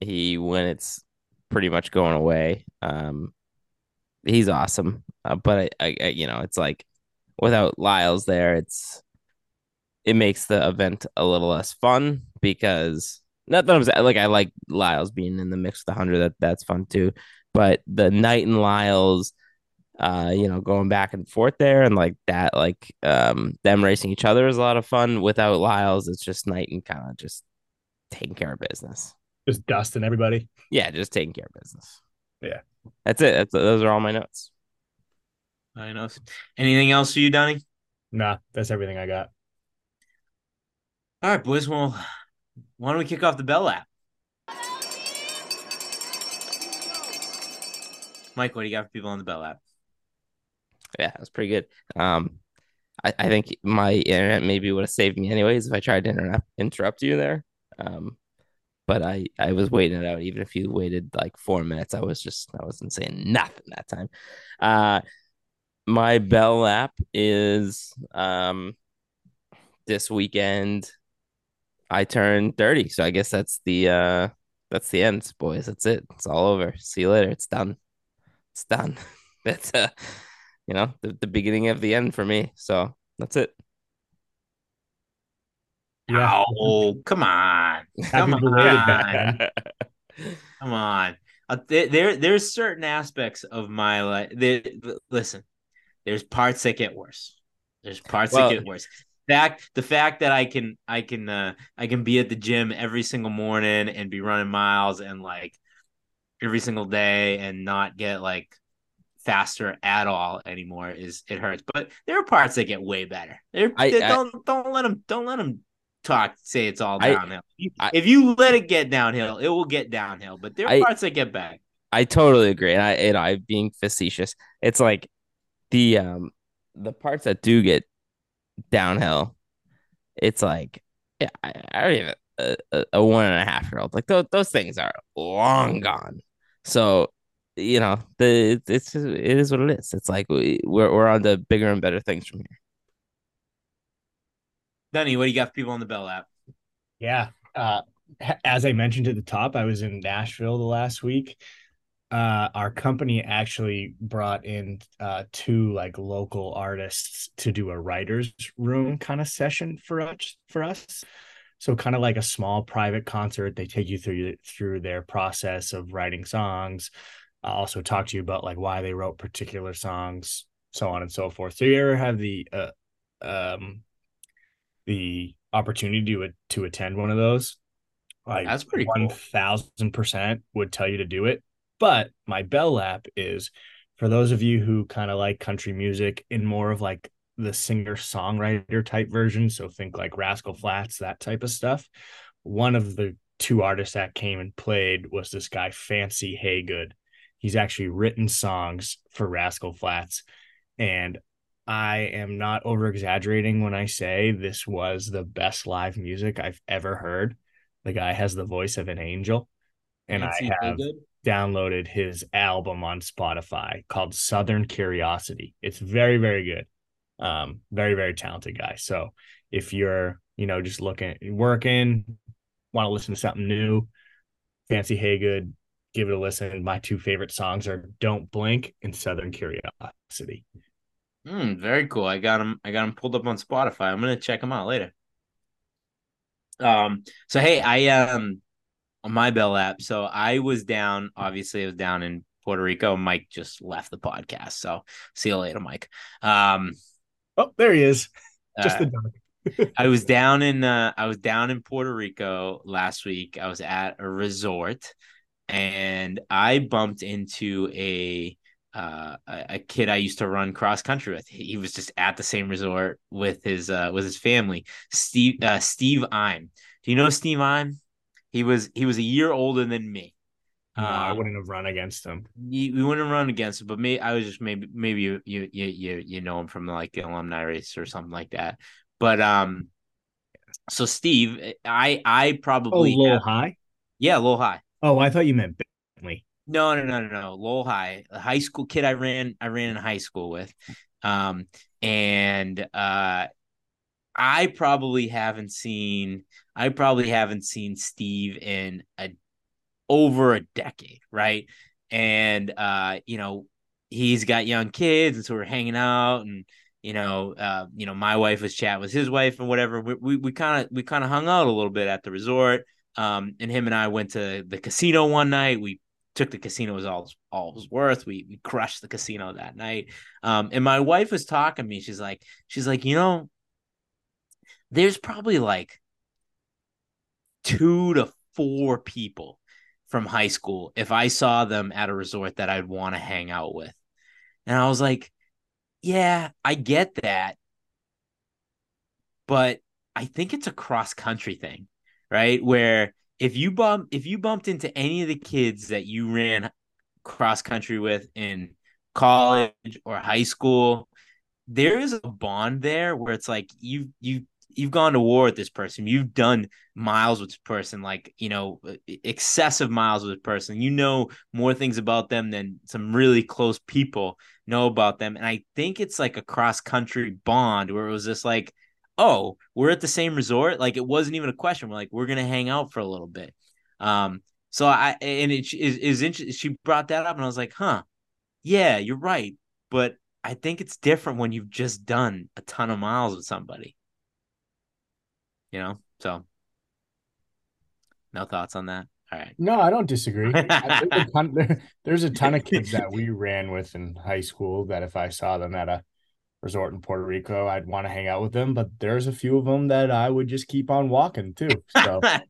he when it's pretty much going away, um, he's awesome. Uh, but I, I, I, you know, it's like without Lyles there, it's it makes the event a little less fun because not that I'm like I like Lyles being in the mix with the hundred. That that's fun too. But the Knighton Lyles uh you know going back and forth there and like that like um them racing each other is a lot of fun without Lyles. It's just Knighton kind of just taking care of business. Just dusting everybody. yeah just taking care of business. Yeah. that's it. That's, those are all my notes. I know anything else for you donnie? Nah, that's everything I got. all right boys. Well why don't we kick off the bell lap? Mike what do you got for people on the bell lap yeah that's pretty good. Um I, I think my internet maybe would have saved me anyways if I tried to interrupt interrupt you there. Um but I I was waiting it out. Even if you waited like four minutes I was just I wasn't saying nothing that time. Uh my bell lap is um this weekend I turned 30 so I guess that's the uh that's the end boys. That's it. It's all over. See you later. It's done. It's done. That's uh you know the, the beginning of the end for me so that's it Yeah. oh come on come on. Come on. Uh, there, there, there's certain aspects of my life. There, listen, there's parts that get worse. There's parts Well- that get worse. Fact, the fact that I can, I can, uh, I can be at the gym every single morning and be running miles and like every single day and not get like faster at all anymore is it hurts. But there are parts that get way better. I- they- I- don't, don't let them, don't let them talk. Say it's all downhill. If you- I- if you let it get downhill, it will get downhill. But there are parts that get back. I totally agree and I and I being facetious it's like the um the parts that do get downhill it's like yeah I, I have a, a, a one and a half year old like those, those things are long gone so you know the it's, it's just- it is what it is it's like we, we're, we're on to bigger and better things from here Dunny, what do you got for people on the Bell lap? Yeah. Uh, as I mentioned at the top, I was in Nashville the last week. Uh, our company actually brought in uh, two like local artists to do a writers room kind of session for us for us. So kind of like a small private concert. They take you through through their process of writing songs. Uh, also talk to you about like why they wrote particular songs, so on and so forth. So you ever have the uh, um the opportunity to to attend one of those, like That's pretty thousand percent would tell you to do it. But my Bell lap is for those of you who kind of like country music in more of like the singer songwriter type version. So think like Rascal Flatts, that type of stuff. One of the two artists that came and played was this guy, Fancy Hagood. He's actually written songs for Rascal Flatts. And I am not over exaggerating when I say this was the best live music I've ever heard. The guy has the voice of an angel, and I have Good? downloaded his album on Spotify called Southern Curiosity. It's very, very good. Um, very, very talented guy. So if you're, you know, just looking working, want to listen to something new, Fancy Hagood, give it a listen. My two favorite songs are Don't Blink and Southern Curiosity. Hmm, very cool. I got them. I got them pulled up on Spotify. I'm gonna check them out later. Um. So hey, I um on my Bell lap. So I was down. Obviously, I was down in Puerto Rico. Mike just left the podcast. So see you later, Mike. Um. Oh, there he is. Just uh, the dog. I was down in uh, I was down in Puerto Rico last week. I was at a resort and I bumped into a uh, a kid I used to run cross country with. He was just at the same resort with his uh, with his family. Steve uh, Steve Im. Do you know Steve Im? He was he was a year older than me. No, I Uh, wouldn't have run against him. you, we wouldn't have run against him, but me, I was just maybe maybe you you you you know him from like the alumni race or something like that. But um, so Steve, I I Oh, probably Lowell have- High. yeah, Lowell High. Oh, I thought you meant Bentley. No, no, no, no, no. Lowell High, a high school kid I ran I ran in high school with, um, and uh, I probably haven't seen I probably haven't seen Steve in a over a decade, right? And uh, you know, he's got young kids, and so we're hanging out, and you know, uh, you know, my wife was chatting with his wife and whatever. We we kind of we kind of hung out a little bit at the resort. Um, and him and I went to the casino one night. We took the casino was all all was worth. We we crushed the casino that night. Um, and my wife was talking to me. She's like, she's like, you know, there's probably like two to four people from high school if I saw them at a resort that I'd want to hang out with. And I was like, yeah, I get that. But I think it's a cross country thing, right? Where if you bump if you bumped into any of the kids that you ran cross country with in college or high school, there is a bond there where it's like you you you've gone to war with this person, you've done miles with this person, like you know excessive miles with this person. You know more things about them than some really close people know about them, and I think it's like a cross country bond where it was just like oh, we're at the same resort. Like it wasn't even a question. We're like, we're gonna hang out for a little bit. Um, so I and it is is interesting. She brought that up, and I was like, huh, yeah, you're right. But I think it's different when you've just done a ton of miles with somebody. You know, so no thoughts on that. All right. No, I don't disagree. There's, a ton, there- there's a ton of kids that we ran with in high school that if I saw them at a resort in Puerto Rico, I'd want to hang out with them. But there's a few of them that I would just keep on walking too. So all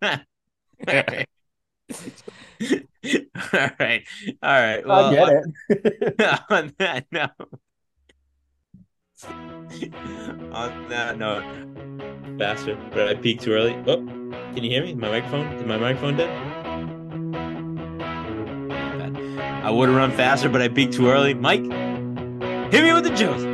right. all right. Well, I get it. on that note, on that note, faster. But I peaked too early. Oh, can you hear me? My microphone? Is my microphone dead? I would have run faster, but I peaked too early. Mike, hit me with the juice.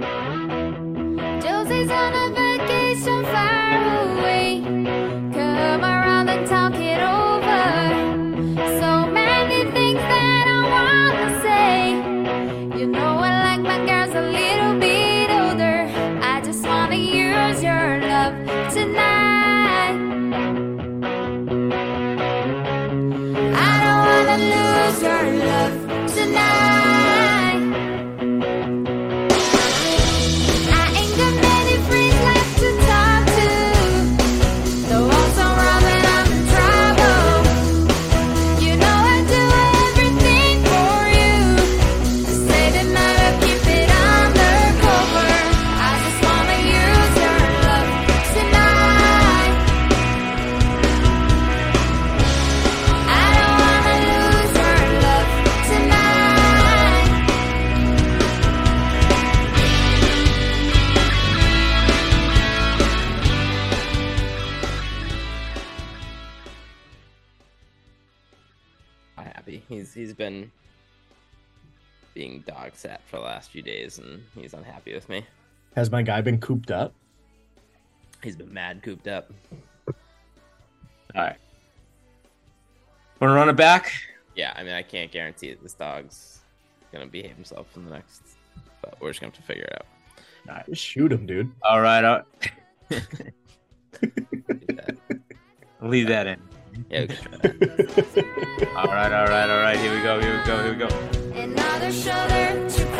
Sat for the last few days, and he's unhappy with me. Has my guy been cooped up? He's been mad cooped up. All right. Want to run it back? Yeah, I mean, I can't guarantee that this dog's gonna behave himself in the next, but we're just gonna have to figure it out. Nah, just shoot him, dude. All right. All leave that in. Yeah, we can try that. All right. All right. All right. Here we go. Here we go. Here we go. Another shoulder to